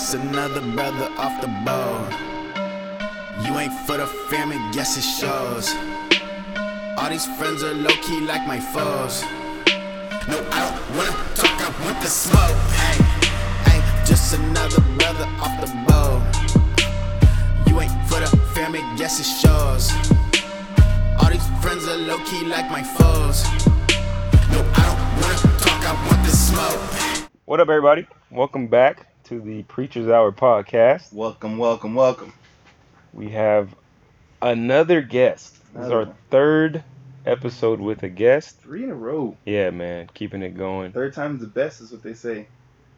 just another brother off the boat. You ain't for the family, guess it shows. All these friends are low key like my foes. No, I don't wanna talk, I want the smoke. Hey, hey, just another brother off the boat. You ain't for the family, guess it shows. All these friends are low key like my foes. No, I don't wanna talk, I want the smoke. What up, everybody? Welcome back to the Preacher's Hour podcast. Welcome, welcome, welcome. We have another guest. This is our third episode with a guest. Three in a row. Yeah, man, keeping it going. Third time's the best is what they say.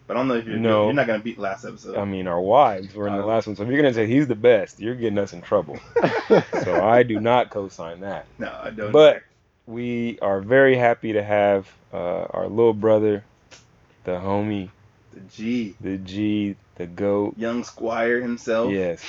But I don't know if you're No. you're not gonna beat last episode. I mean, our wives were in the Uh, last one, so if you're gonna say he's the best, you're getting us in trouble. so I do not co-sign that. no, I don't. But we are very happy to have uh, our little brother, the homie, the G, the G, the goat. young Squire himself, Yes,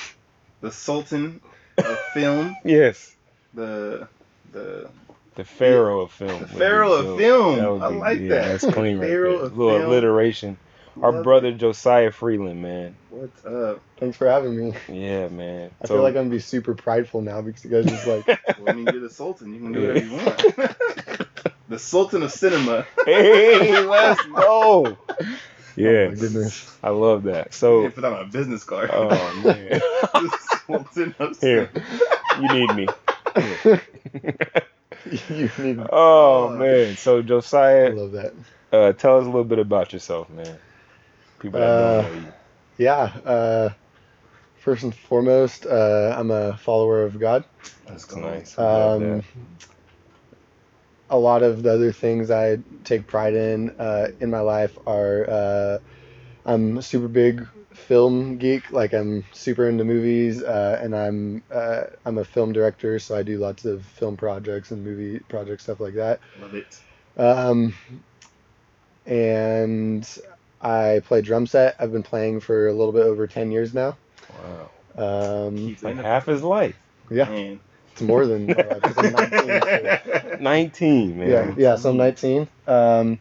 the Sultan of film, yes, the the the pharaoh of film. the Pharaoh of film. That would I like yeah, that. That's clean right there. of little film. alliteration. Our Love brother Josiah Freeland, man. What's up? Thanks for having me. Yeah, man. I feel like I'm gonna be super prideful now because you guys just like Well, I mean, you're the Sultan. You can do whatever you want. the Sultan of cinema. hey, let's go. Yeah, oh my goodness. I love that. So, can put that on a business card. oh man, the Sultan Here. you need me. you need me. Oh man. So Josiah, I Josiah, love that. uh, tell us a little bit about yourself, man. People that Uh, don't know you. Yeah. Uh, first and foremost, uh, I'm a follower of God. That's nice. Um, that. A lot of the other things I take pride in uh, in my life are uh, I'm a super big film geek. Like I'm super into movies, uh, and I'm uh, I'm a film director, so I do lots of film projects and movie projects, stuff like that. Love it. Um, and I play drum set. I've been playing for a little bit over 10 years now. Wow. Um, Like half his life. yeah, Man. It's more than uh, 'cause I'm 19, so- 19, man. yeah, yeah. So I'm 19. Um,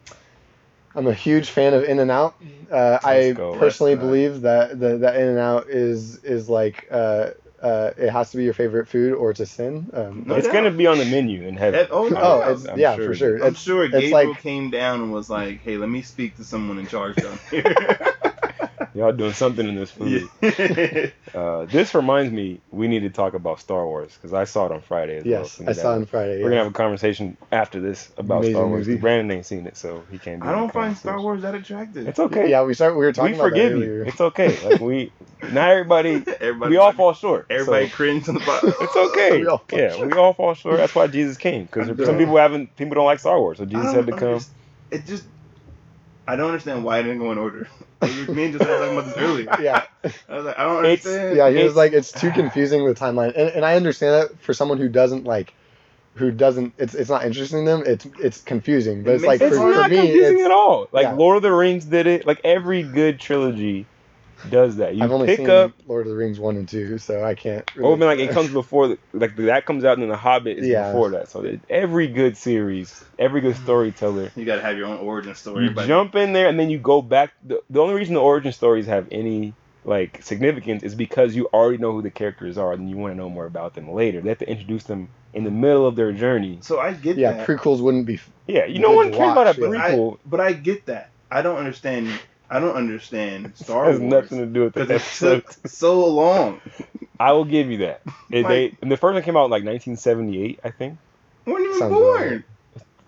I'm a huge fan of In-N-Out. Uh, I go. personally That's believe that the that In-N-Out is is like uh, uh, it has to be your favorite food or it's a sin. Um, No it's doubt. gonna be on the menu in heaven. Eh, oh, no oh, it's, I'm yeah, sure for sure. I'm It's, sure it's Gabriel like- came down and was like, "Hey, let me speak to someone in charge down here." Y'all doing something in this food. yeah. Uh, this reminds me, we need to talk about Star Wars because I saw it on Friday as yes, so I saw that- on Friday. We're gonna have a conversation after this about Amazing Star Wars. 'cause movie. Brandon ain't seen it, so he can't. Be I don't find Star. Wars that attractive. It's okay. Yeah, we start. We were talking we about forgive that you. It's okay. Like we, not everybody. Everybody, we all fall short. Everybody so cringe on the bottom. it's okay. We all fall yeah, we all fall short. That's why Jesus came. Because some people haven't. People don't like Star Wars, so Jesus had to come. underst- It just. I don't understand why it didn't go in order. Like, Me and just talking about this earlier. yeah, I was like, I don't It's- understand. yeah. He was like, it's too confusing with timeline, and, and I understand that for someone who doesn't like, who doesn't, it's it's not interesting them. It's it's confusing, but It it's like makes for, it It's for not me, confusing it's, at all. Like yeah. Lord of the Rings did it. Like every good trilogy does that. You I've only pick seen up. Lord of the Rings one and two, so I can't. Oh, really, Oh, I mean, like it comes before, the, like that comes out, and then the Hobbit is Yeah. before that. So every good series, every good mm. storyteller, You gotta have your own origin story. you Everybody- jump in there and then you go back. The, the only reason the origin stories have any like significance is because you already know who the characters are, and you want to know more about them later. They have to introduce them in the middle of their journey. So I get that yeah, that. prequels wouldn't be. Yeah, you no Good one to cares about a watch, yeah. but I, prequel. but I get that. I don't understand. I don't understand Star Wars has Wars nothing to do with the because it took so long. I will give you that. It, Like- they, and the first one came out in like 1978, I think. We weren't even Sounds about born.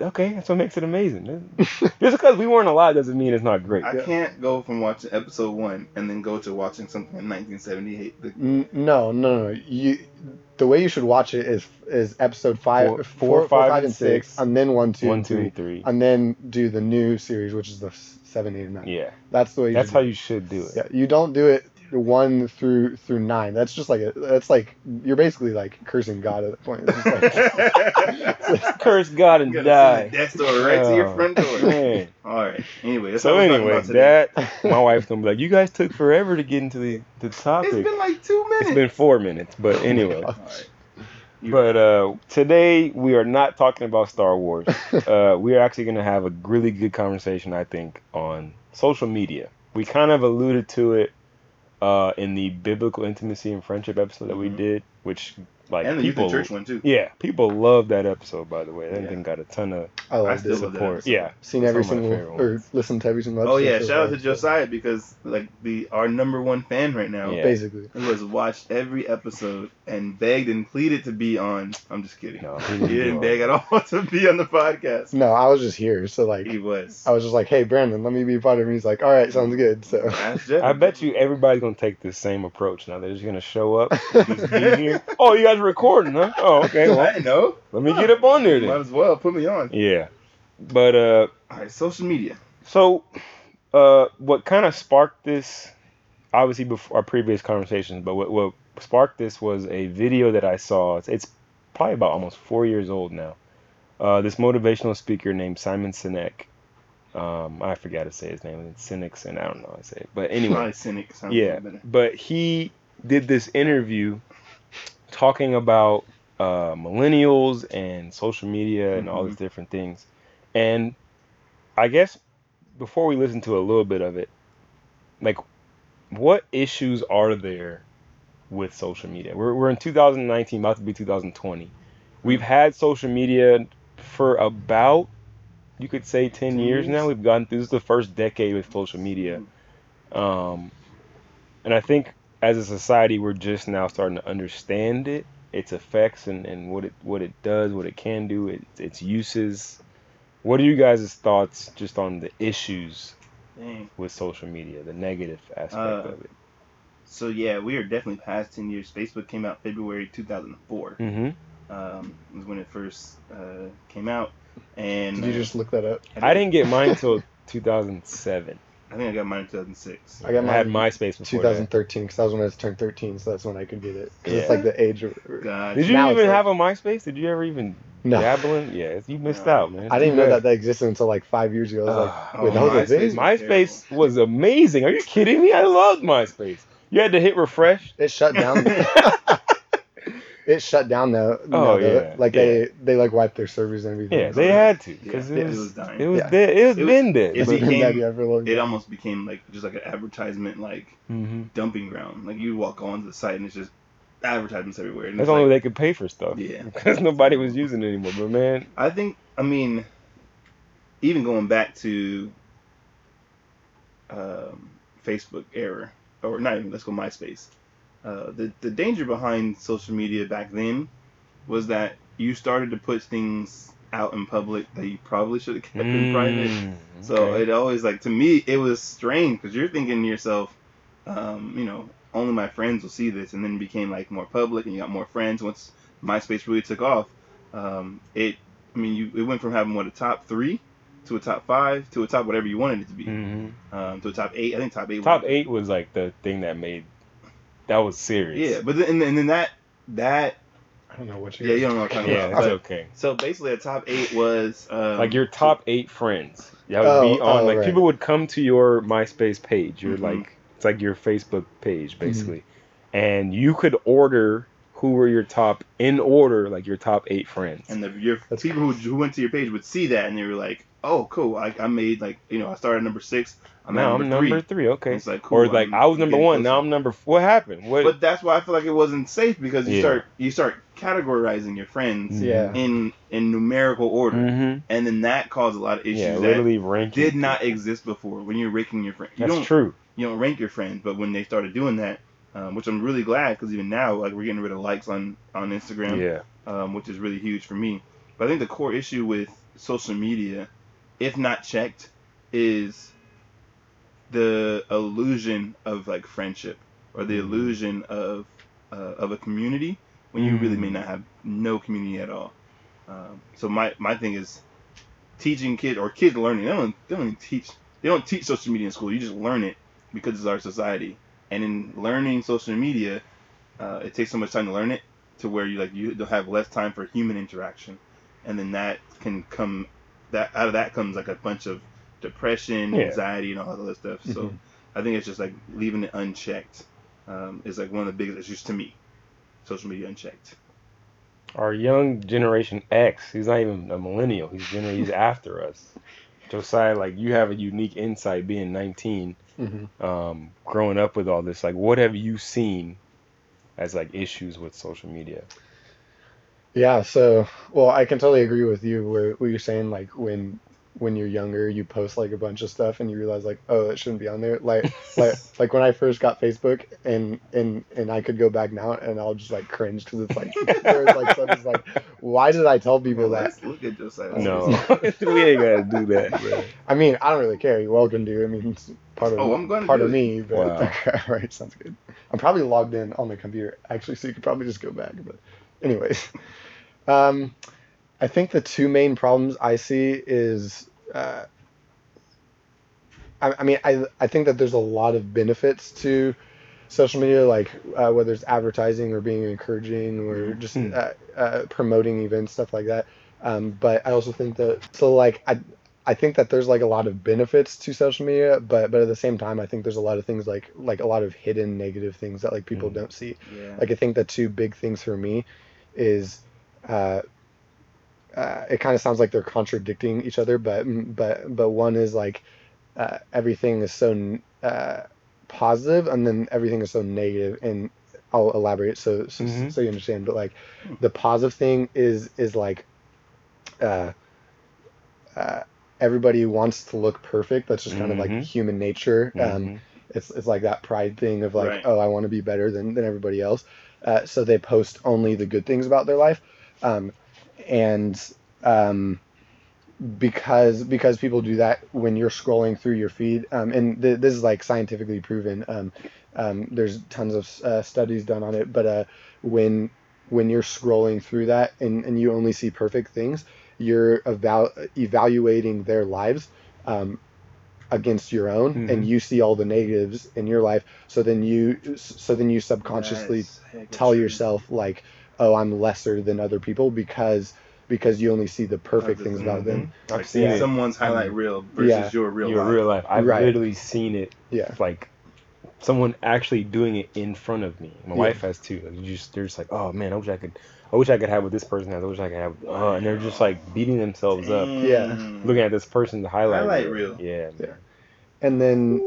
Okay, that's what makes it amazing. Just because we weren't alive doesn't mean it's not great. I can't go from watching episode one and then go to watching something in 1978. The- No, no, no. You, the way you should watch it is is episode five, Four- four, four, four, five, five, and and six, six. and then one, two, One, and two, three, and three. and then do the new series, which is the s- seven, eight, and nine. Yeah, That's the way. You that's should how do you should do it. it. Yeah, you don't do it one through through nine. That's just like a. That's like you're basically like cursing God at that point. It's just like, Curse God and die. send the door right to your Oh, front door. Man. All right. Anyway, that's So what anyway, about that my wife's gonna be like, "You guys took forever to get into the the topic." It's been like two minutes. It's been four minutes, but anyway. All right. But uh, today we are not talking about Star Wars. uh, we are actually going to have a really good conversation, I think, on social media. We kind of alluded to it uh, in the biblical intimacy and friendship episode that we Mhm. did, which like and the youth people, in church one too. yeah, people love that episode. By the way, that Yeah. thing got a ton of I I still it. love that support. episode. Yeah, Seen It's every one single or listened to every single oh, Episode Oh yeah, shout out to Josiah because like the our number one fan right now. Yeah. Basically, Who has watched every episode and begged and pleaded to be on. I'm just kidding. no, He he didn't beg at all to be on the podcast. no, I was just here, so like He was. I was just like, hey Brandon, let me be part of it. He's like, all right, sounds good. So Ask Jeff. I bet you everybody's gonna take the same approach now. They're just gonna show up, just be here. Oh, you guys are recording, huh? Oh, okay. I Well, didn't know. let me get up on there Might as well put me on. Yeah, but uh, All right, social media. so uh, what kind of sparked this? Obviously, before our previous conversations, but what what sparked this was a video that I saw. It's, it's probably about almost four years old now. Uh, this motivational speaker named Simon Sinek. Um, I forgot to say his name. It's Sinek, and I don't know how to say it. But anyway, Probably cynic. Yeah, but he did this interview talking about uh, millennials and social media and all Mm-hmm. these different things. And I guess before we listen to a little bit of it, like, what issues are there with social media? We're, we're in 2019, about to be 2020. We've had social media for about, you could say, 10 10 years years? now. We've gotten through this is the first decade with social media. Um, and I think as a society, we're just now starting to understand it, its effects, and, and what it what it does, what it can do, it, its uses. What are you guys' thoughts just on the issues Dang. with social media, the negative aspect Uh, of it? So yeah, we are definitely past 10 years. Facebook came out February 2004. hmm Um, was when it first uh, came out, and did you just look that up? I didn't get mine until 2007. I think I got mine in 2006. I got I had MySpace before that. 2013 because that was when I turned 13, so that's when I could get it. 'Cause Yeah. It's like the age of. God, Did you Now even it's like- have a MySpace? Did you ever even No, dabble in? Yeah, you missed No. out, man. I didn't know Too that that existed until like five years ago. I was like, ah, wait, oh, that was MySpace was- MySpace was amazing. Are you kidding me? I loved MySpace. You had to hit refresh. It shut down. it shut down though. Oh, no, though. yeah, like yeah. they they like wiped their servers and everything. Yeah, they had to because Yeah, it it was was dying. it was Yeah. dead. It was It was- been dead. it became- been that yeah for a long It almost became like just like an advertisement, like Mhm. dumping ground. Like you walk onto the site and it's just advertisements everywhere. And That's it's only like, way they could pay for stuff. Yeah. because nobody was using it anymore. But man, I think, I mean, even going back to um, Facebook era, or not even, let's go MySpace. Uh, the, the danger behind social media back then was that you started to put things out in public that you probably should have kept in private. Mm, So okay. it always, like, to me, it was strange because you're thinking to yourself, um, you know, only my friends will see this, and then it became like more public, and you got more friends once MySpace really took off. Um, it, I mean, you it went from having what a top three to a top five to a top whatever you wanted it to be, Mhm. um, to a top eight. I think top eight. top was, eight was like the thing that made that was serious. Yeah, but then and, then- that that I don't know what yeah you. you don't know what I'm talking yeah, about. it's okay. So basically, a top eight was um, Like your top eight friends. That would Oh, be on. oh, like right. people would come to your MySpace page. You're Mhm. like it's like your Facebook page Mm-hmm. basically, and you could order who were your top in order, like your top eight friends. and the your That's people who, who went to your page would see that and they were like, oh cool, I, I made like you know I started number six. I'm now at I'm number number three. three. Okay. It's like, cool, or like I'm I was number getting one. Now. I'm number. What happened? What? But that's why I feel like it wasn't safe because you Yeah. start you start categorizing your friends Yeah. in in numerical order, Mhm. and then that caused a lot of issues Yeah, that literally ranking. did not exist before. When you're ranking your friends, you That's don't true. you don't rank your friends, but when they started doing that, um, which I'm really glad because even now like we're getting rid of likes on on Instagram, Yeah. um, which is really huge for me. But I think the core issue with social media, if not checked, is the illusion of like friendship or the Mhm. illusion of uh, of a community when you really may Mm. not have no community at all. Um, so my my thing is teaching kids or kids learning. They don't they don't even teach they don't teach social media in school. You just learn it because it's our society. And in learning social media, uh, it takes so much time to learn it to where you like you don't have less time for human interaction, and then that can come that out of that comes like a bunch of depression, Yeah. anxiety, and all that other stuff. So Mhm. I think it's just like leaving it unchecked um, is like one of the biggest issues to me. Social media unchecked. Our young generation X. He's not even a millennial. He's gener- He's after us. Josiah, like you have a unique insight being 19. hmm um, growing up with all this, like what have you seen as like issues with social media? Yeah, so well, I can totally agree with you where, where you're saying like when when you're younger, you post like a bunch of stuff and you realize like, oh, it shouldn't be on there. Like like like when I first got Facebook and and and I could go back now and I'll just like cringe because it's like there's like stuff is like, why did I tell people that? Let's look at Josiah. No, we ain't gotta do that. Bro. I mean, I don't really care. You're welcome to. I mean, it's part of Oh, I'm gonna part do of it. me. But Wow. right, sounds good. I'm probably logged in on the computer actually, so you could probably just go back. But anyways, um, I think the two main problems I see is, uh, I, I mean, I I think that there's a lot of benefits to social media, like uh, whether it's advertising or being encouraging or just Hmm. uh, uh, promoting events, stuff like that. Um, but I also think that so like I I think that there's like a lot of benefits to social media, but but at the same time, I think there's a lot of things like like a lot of hidden negative things that like people Mhm. don't see. Yeah. Like I think the two big things for me is uh, uh, it kind of sounds like they're contradicting each other, but but but one is like uh, everything is so uh, positive, and then everything is so negative, and I'll elaborate so so, Mhm. so you understand. But like the positive thing is is like uh, uh, everybody wants to look perfect. That's just kind of like Mhm. human nature. Um, Mhm. it's it's like that pride thing of like, Right. oh, I want to be better than than everybody else. Uh, so they post only the good things about their life, um, and um, because because people do that when you're scrolling through your feed, um, and th- this is like scientifically proven. Um, um, there's tons of uh, studies done on it, but uh, when when you're scrolling through that and, and you only see perfect things, you're eval- evaluating their lives um, against your own, Mhm. and you see all the negatives in your life. So then you so then you subconsciously tell yourself like, oh, I'm lesser than other people because because you only see the perfect things about them. I've Like seen it. someone's highlight reel versus Yeah. your real your life. real life. I've Right. literally seen it Yeah. like someone actually doing it in front of me. My Yeah. wife has too. Like you just they're just like, oh man, I wish I could. I wish I could have what this person has. I wish I could have. Uh, and they're just like beating themselves up, Yeah. Looking at this person's highlight, Highlight reel. reel. Yeah, Yeah. And then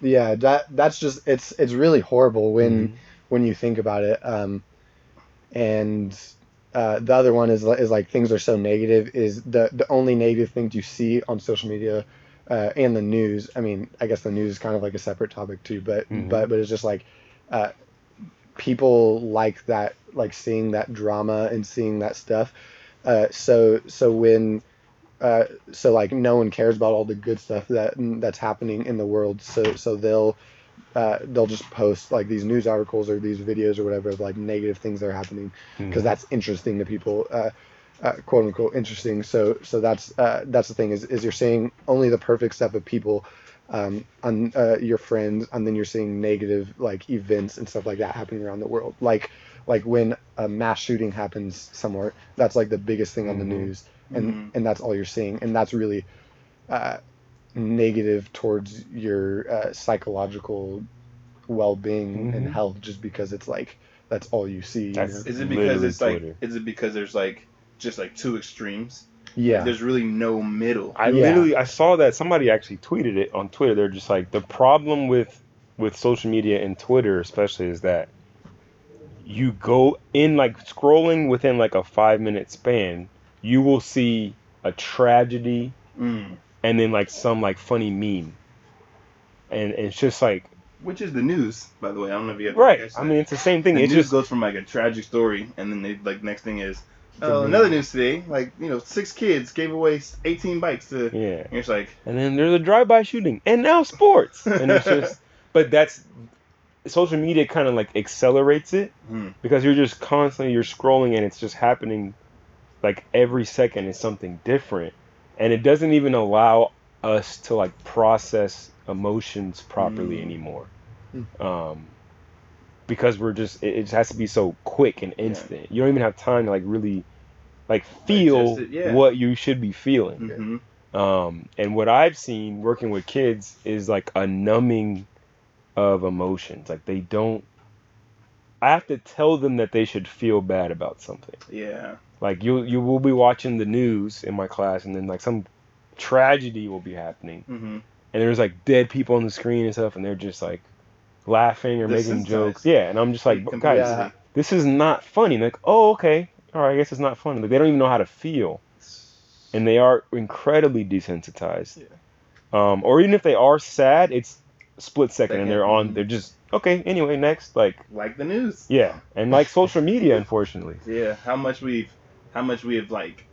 yeah, that that's just it's it's really horrible when Mhm. when you think about it. Um, and uh, the other one is is like things are so negative. Is the the only negative things you see on social media uh, and the news? I mean, I guess the news is kind of like a separate topic too, but Mhm. but but it's just like uh, people like that, like seeing that drama and seeing that stuff. Uh, so so when uh, so like no one cares about all the good stuff that that's happening in the world. So so they'll uh, they'll just post like these news articles or these videos or whatever of like negative things that are happening because Mhm. that's interesting to people, uh, uh, quote unquote interesting. So so that's uh, that's the thing is is you're seeing only the perfect stuff of people. Um, on uh, your friends, and then you're seeing negative like events and stuff like that happening around the world. Like like when a mass shooting happens somewhere, that's like the biggest thing on the Mhm. news, and Mhm. and that's all you're seeing, and that's really uh, negative towards your uh, psychological well-being and Mhm. health, just because it's like that's all you see. you know? Is it because Literally it's like? Is it because there's like just like two extremes? Yeah, There's really no middle. I Yeah. literally I saw that somebody actually tweeted it on Twitter. They're just like the problem with with social media and Twitter especially is that you go in like scrolling within like a 5 minute span, you will see a tragedy Mm. And then like some like funny meme. And it's just like Which is the news, by the way. I don't know if you have right. I mean it's the same thing. the It's news just goes from like a tragic story, and then they like next thing is oh, another news today. Like you know, six kids gave away 18 bikes to. yeah. And it's like And then there's a drive-by shooting, and now sports, and it's just. But that's social media kind of like accelerates it hmm, because you're just constantly you're scrolling and it's just happening, like every second is something different, and it doesn't even allow us to like process emotions properly Mm. anymore. Mm. Um, because we're just it, it just has to be so quick and Yeah. instant. You don't even have time to like really like feel it, yeah. what you should be feeling. hmm Um, and what I've seen working with kids is like a numbing of emotions. Like they don't. I have to tell them that they should feel bad about something. yeah, Like you, you will be watching the news in my class, and then like some tragedy will be happening, hmm and there's like dead people on the screen and stuff, and they're just like laughing or making Desensitized. jokes. Yeah, and I'm just like, Completely. guys, Yeah. this is not funny. Like, oh, okay, all right, I guess it's not funny. Like, they don't even know how to feel, and they are incredibly desensitized. Um, or even if they are sad, it's split second, and they're on. Mhm. They're just okay. Anyway, next, like, Like the news. yeah, and like social media, unfortunately. Yeah, how much we've, how much we have like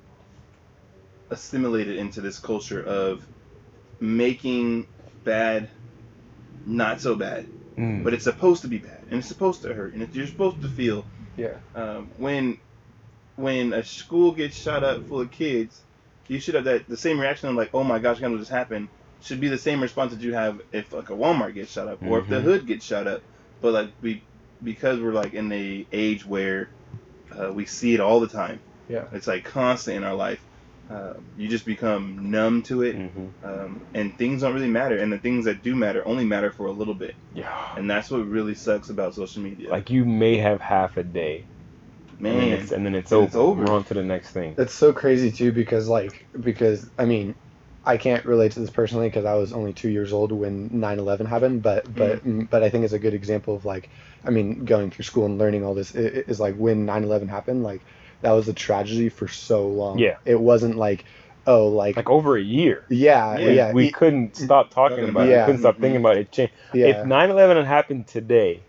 assimilated into this culture of making bad not so bad, Mm. but it's supposed to be bad and it's supposed to hurt and it's, you're supposed to feel. Yeah. Um, when when a school gets shot up full of kids, you should have that the same reaction of like, oh my gosh, believe this happened. Should be the same response that you have if like a Walmart gets shot up or if the Mhm. hood gets shot up. But like we because we're like in a age where uh, we see it all the time. Yeah. It's like constant in our life. Uh, you just become numb to it, hmm um, and things don't really matter. And the things that do matter only matter for a little bit, Yeah. and that's what really sucks about social media. Like you may have half a day, and then man, it's, and then it's And over. it's over. We're on to the next thing. That's so crazy too because like because I mean I can't relate to this personally because I was only two years old when 9/11 happened, but but but I think it's a good example of like I mean going through school and learning all this i- i- is like when 9/11 happened like that was a tragedy for so long. Yeah. it wasn't like oh like, Like over a year. yeah Yeah, yeah we e- couldn't stop talking Talking about about it. it. We couldn't stop thinking about it. it changed. yeah If 9/11 had happened today,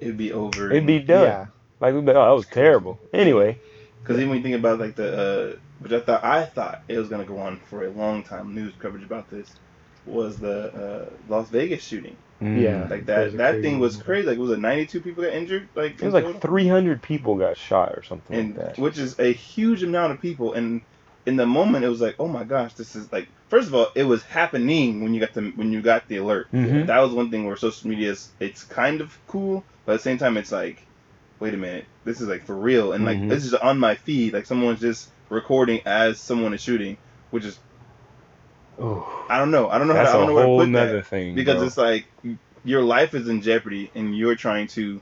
it'd be over. it'd be done. yeah Like we'd be like, oh, that was terrible. Anyway, Because even when you think about like the, uh, which I thought I thought it was gonna go on for a long time. News coverage about this was the uh, Las Vegas shooting. Mm, Yeah. Like That that crazy thing was crazy. Like was it 92 people got injured? Like It was like total? 300 people got shot or something and like that. which is a huge amount of people. And in the moment, it was like, oh my gosh, this is like. First of all, it was happening when you got the when you got the alert. Mhm. That was one thing where social media is it's kind of cool, but at the same time, it's like, wait a minute, this is like for real, and like Mhm. this is on my feed, like someone's just recording as someone is shooting, which is Ooh, I don't know, I don't know that's how to, I a don't know where whole to put nother that thing. because bro. it's like your life is in jeopardy and you're trying to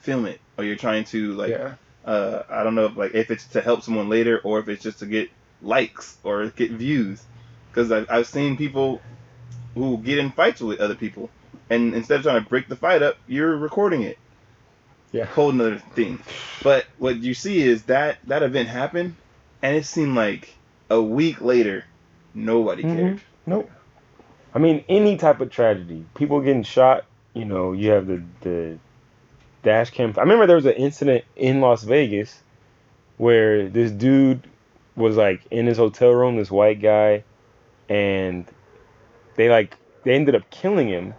film it or you're trying to like yeah uh, I don't know if like if it's to help someone later or if it's just to get likes or get views. Because I've, I've seen people who get in fights with other people, and instead of trying to break the fight up, you're recording it. Yeah. Whole another thing. But what you see is that that event happened, and it seemed like a week later, nobody Mhm. cared. Nope. I mean, any type of tragedy, people getting shot. You know, you have the the dash cam. I remember there was an incident in Las Vegas where this dude was like in his hotel room, this white guy, and they like they ended up killing him.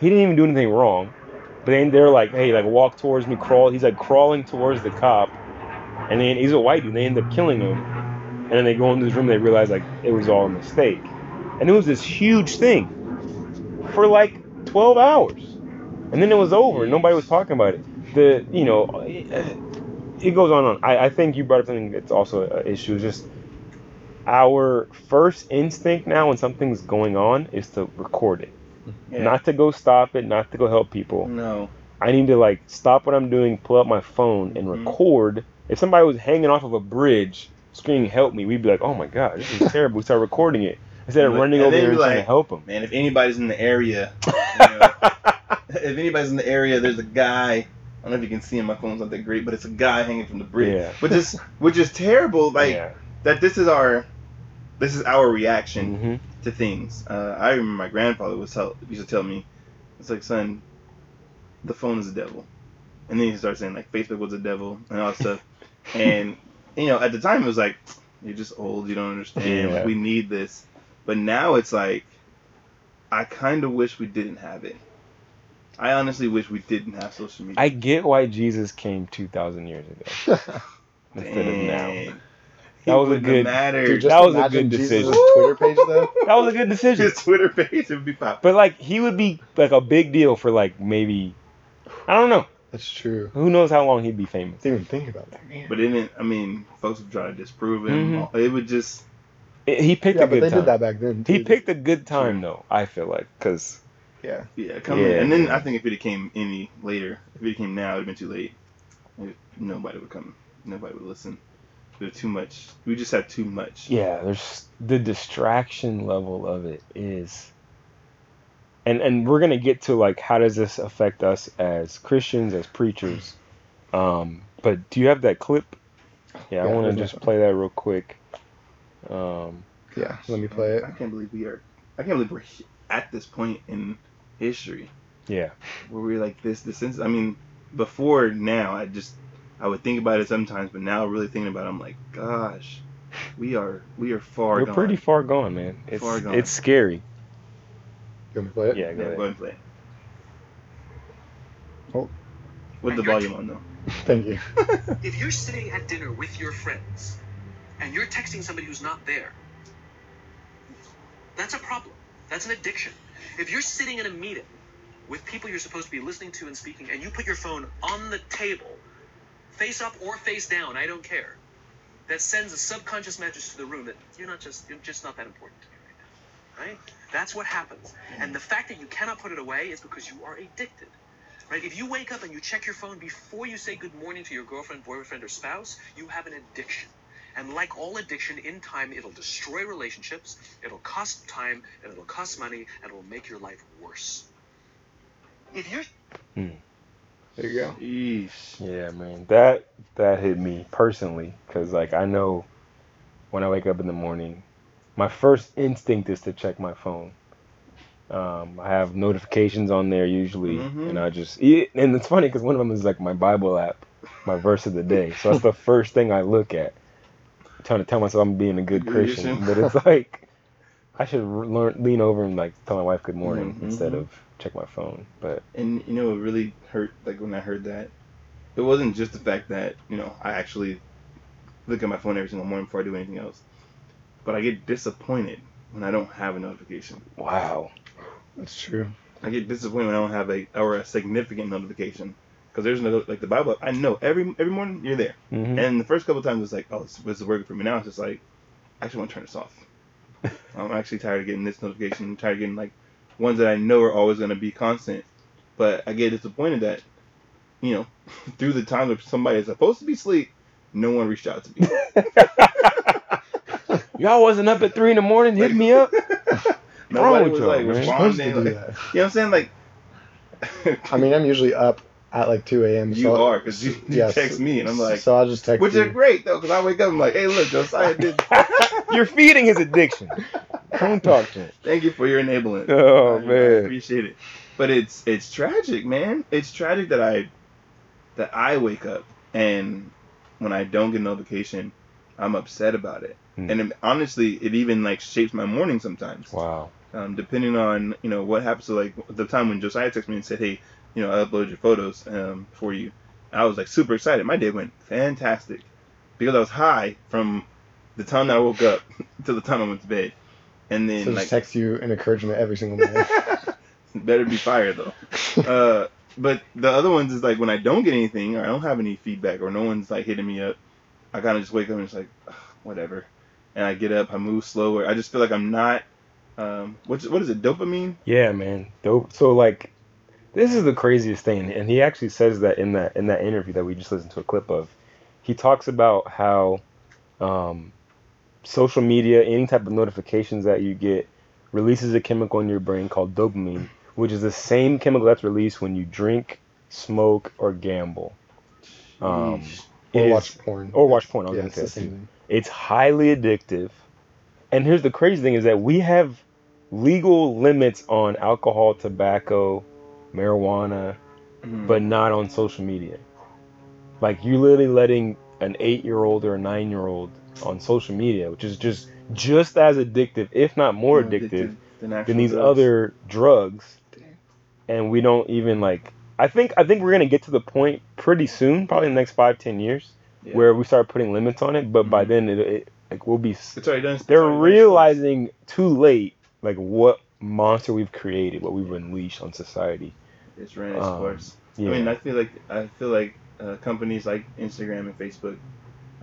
He didn't even do anything wrong, but then they're like, hey, like walk towards me, crawl. He's like crawling towards the cop, and then he's a white dude. They end up killing him, and then they go into this room. and They realize like it was all a mistake, and it was this huge thing for like 12 hours, and then it was over. Nobody was talking about it. The you know, it, goes on and on. I, I think you brought up something that's also an issue. Is just our first instinct now when something's going on is to record it, Yeah. not to go stop it, not to go help people. No. I need to like stop what I'm doing, pull up my phone, and Mhm. record. If somebody was hanging off of a bridge screaming "Help me," we'd be like, "Oh my god, this is terrible." We start recording it instead of running over there and trying to help them. Man, if anybody's in the area, you know, if anybody's in the area, there's a guy. I don't know if you can see him. My phone's not that great, but it's a guy hanging from the bridge, Yeah. which is which is terrible. Like yeah. that. This is our this is our reaction hmm to things. Uh, I remember my grandfather was tell, used to tell me, it's like, son, the phone is the devil, and then he started saying like Facebook was the devil and all that stuff, and you know at the time it was like, you're just old, you don't understand. Yeah. We need this, but now it's like, I kind of wish we didn't have it. I honestly wish we didn't have social media. I get why Jesus came 2,000 years ago instead of now. That was a wouldn't have good- Dude, That was a good decision. Twitter page though. That was a good decision. His Twitter page it would be popping. But like he would be like a big deal for like maybe I don't know. That's true. Who knows how long he'd be famous. Didn't even think about that. Man. But it didn't. I mean, folks would try to disprove him. Mm-hmm. It would just. It- he picked Yeah, a but good they time. did that back then. He picked a good time though. I feel like because Yeah. Yeah, come Yeah, in. And then. I think if it came any later, if it came now, it'd been too late. Nobody would come. Nobody would listen. there's too much. We just have too much. yeah there's the distraction level of it is and and we're gonna get to like how does this affect us as christians as preachers um but do you have that clip yeah, i want to just play that real quick um Yeah, let me play it. I can't believe we are. I can't believe we're at this point in history yeah where we're like this. This is. I mean, before now, I just I would think about it sometimes, but now really thinking about it, I'm like, gosh, we are we are far. we're gone. pretty far gone man it's Far gone. it's scary You want me to play it? yeah Yeah, go go ahead ahead and play. it. Oh. With the volume on though. Thank you. If you're sitting at dinner with your friends and you're texting somebody who's not there, that's a problem. That's an addiction. If you're sitting in a meeting with people you're supposed to be listening to and speaking, and you put your phone on the table, face up or face down, I don't care, that sends a subconscious message to the room that you're not just you're just not that important to me right That's what happens. And the fact that you cannot put it away is because you are addicted. Right? If you wake up and you check your phone before you say good morning to your girlfriend, boyfriend, or spouse, you have an addiction. And like all addiction, in time, it'll destroy relationships, it'll cost time, and it'll cost money, and it'll make your life worse. If you're hmm. There you go. Yeesh. Yeah, man, that that hit me personally because like I know when I wake up in the morning, my first instinct is to check my phone. Um, I have notifications on there usually, Mhm. and I just and it's funny because one of them is like my Bible app, my verse of the day. So that's the first thing I look at, I'm trying to tell myself I'm being a good Christian. But it's like I should learn lean over and like tell my wife good morning Mhm, instead of check my phone. But And you know it really hurt like when I heard that? It wasn't just the fact that, you know, I actually look at my phone every single morning before I do anything else. But I get disappointed when I don't have a notification. wow, That's true. I get disappointed when I don't have a or a significant notification. Because there's no like the Bible. I know every every morning you're there. hmm And the first couple of times it's like, oh, this, this is working for me. Now it's just like, I actually want to turn this off. I'm actually tired of getting this notification. I'm tired of getting like ones that I know are always going to be constant. But I get disappointed that, you know, through the time that somebody is supposed to be asleep, no one reached out to me. Y'all wasn't up at three in the morning, hit me up. Nobody with was y'all, like man? Responding. Like, you know what I'm saying? Like, I mean, I'm usually up at like 2 a.m. you so, are because you, you yes. text me and I'm like, so I'll just text which you. are great though because I wake up and I'm like, hey, look, Josiah did. You're feeding his addiction. Don't talk to him. Thank you for your enabling. Oh, I- I man. appreciate it. But it's it's tragic, man. It's tragic that I that I wake up and when I don't get a notification, I'm upset about it. Hmm. And it, honestly, it even like shapes my morning sometimes. Wow. Um, depending on you know what happens. So like the time when Josiah texted me and said, "Hey, you know, I uploaded your photos um, for you," I was like super excited. My day went fantastic because I was high from the time that I woke up to the time I went to bed, and then So like text you an encouragement every single morning. better be fire though. Uh, but the other ones is like when I don't get anything or I don't have any feedback or no one's like hitting me up, I kind of just wake up and it's like whatever, and I get up, I move slower. I just feel like I'm not. Um, what's what is it? Dopamine. Yeah, man. Dope. So like, this is the craziest thing, and he actually says that in that in that interview that we just listened to a clip of. He talks about how um, social media, any type of notifications that you get, releases a chemical in your brain called dopamine, which is the same chemical that's released when you drink, smoke, or gamble. Um, or is- watch porn. or watch porn. I was Yeah, gonna say the that same too. thing. It's highly addictive. And here's the crazy thing is that we have legal limits on alcohol, tobacco, marijuana, Mhm. but not on social media. Like you're literally letting an 8-year-old or a 9-year-old on social media, which is just just as addictive, if not more addictive than, than these drugs. other drugs. Dang. And we don't even like I think I think we're gonna get to the point pretty soon, probably in the next five, ten years, Yeah. where we start putting limits on it. But by Mhm. then, it, it like we'll be. it's already done. They're already done. realizing too late, like what monster we've created, what we've unleashed on society. it's ran its um, course. Yeah. I mean, I feel like I feel like uh, companies like Instagram and Facebook,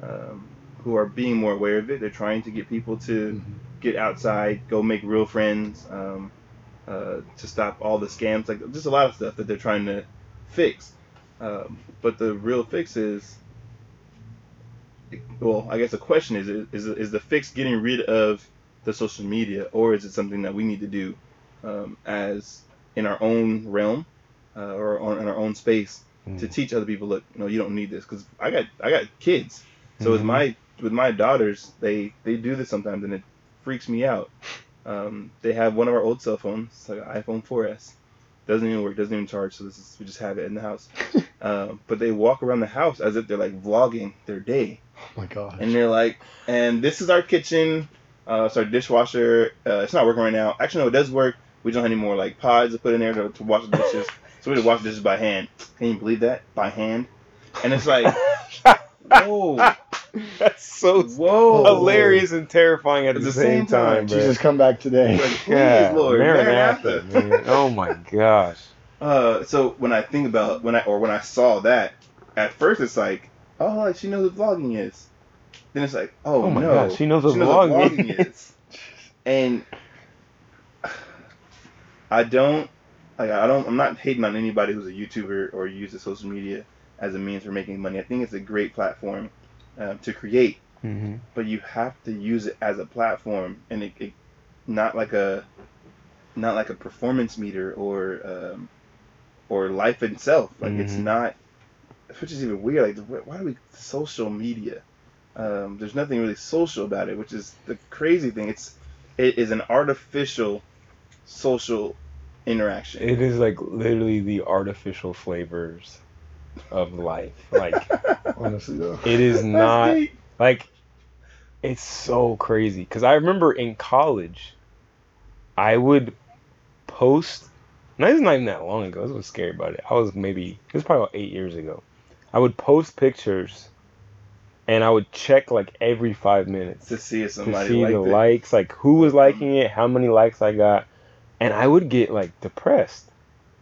um, who are being more aware of it, they're trying to get people to Mhm. get outside, go make real friends, um, uh, to stop all the scams, like just a lot of stuff that they're trying to fix. Um, but the real fix is well, I guess the question is is is the fix getting rid of the social media, or is it something that we need to do um, as in our own realm uh, or on, in our own space to Mm. teach other people, look, you know, you don't need this because I got I got kids, so with Mhm. my with my daughters, they they do this sometimes and it freaks me out. Um, they have one of our old cell phones, like an iPhone 4S. Doesn't even work, doesn't even charge, so this is we just have it in the house. um, but they walk around the house as if they're like vlogging their day, Oh my gosh. and they're like, and this is our kitchen, uh, it's our dishwasher. Uh, it's not working right now. Actually, no, it does work. We don't have any more like pods to put in there to, to wash the dishes, so we had to wash the dishes by hand. Can you believe that? By hand, and it's like, whoa, That's so whoa, hilarious and terrifying at the, same, time, bro. Jesus, come back today. Like, please, Yeah, Lord, Maranatha, Maranatha. Oh my gosh. Uh, so when I think about when I or when I saw that, at first it's like, oh, like she knows what vlogging is. Then it's like, oh, Oh my no, gosh, she knows what what vlogging is. And I don't, like, I don't, I'm not hating on anybody who's a YouTuber or uses social media as a means for making money. I think it's a great platform um, to create, hmm but you have to use it as a platform and it, it not like a not like a performance meter or um, or life itself like it's Mhm. not which is even weird like why do we social media um, there's nothing really social about it which is the crazy thing it's it is an artificial social interaction It is like literally the artificial flavors of life. Like Honestly, though. it is not like it's so crazy because I remember in college, I would post. No, this is not even that long ago. This was scary about it. I was maybe it was probably about eight years ago. I would post pictures, and I would check like every five minutes to see if somebody to see the it. likes, like who was liking it, how many likes I got, and I would get like depressed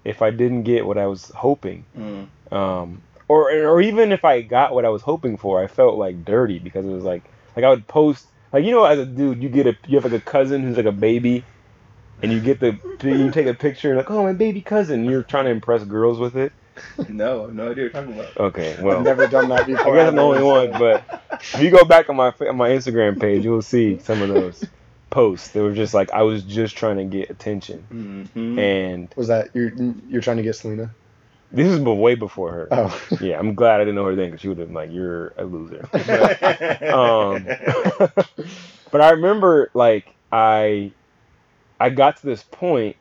if I didn't get what I was hoping. Mm. Um, or or even if I got what I was hoping for, I felt like dirty because it was like like I would post like you know as a dude you get a you have like a cousin who's like a baby, and you get the you take a picture and like oh my baby cousin you're trying to impress girls with it. no no idea what you're talking about Okay, well I've never done that I before. guess I'm the only one, but if you go back on my on my Instagram page, you'll see some of those posts. They were just like I was just trying to get attention, hmm and Was that you're you're trying to get Selena? this is way before her. Oh. Yeah, I'm glad I didn't know her then because she would have been like, "You're a loser." But, um, but I remember like I I got to this point.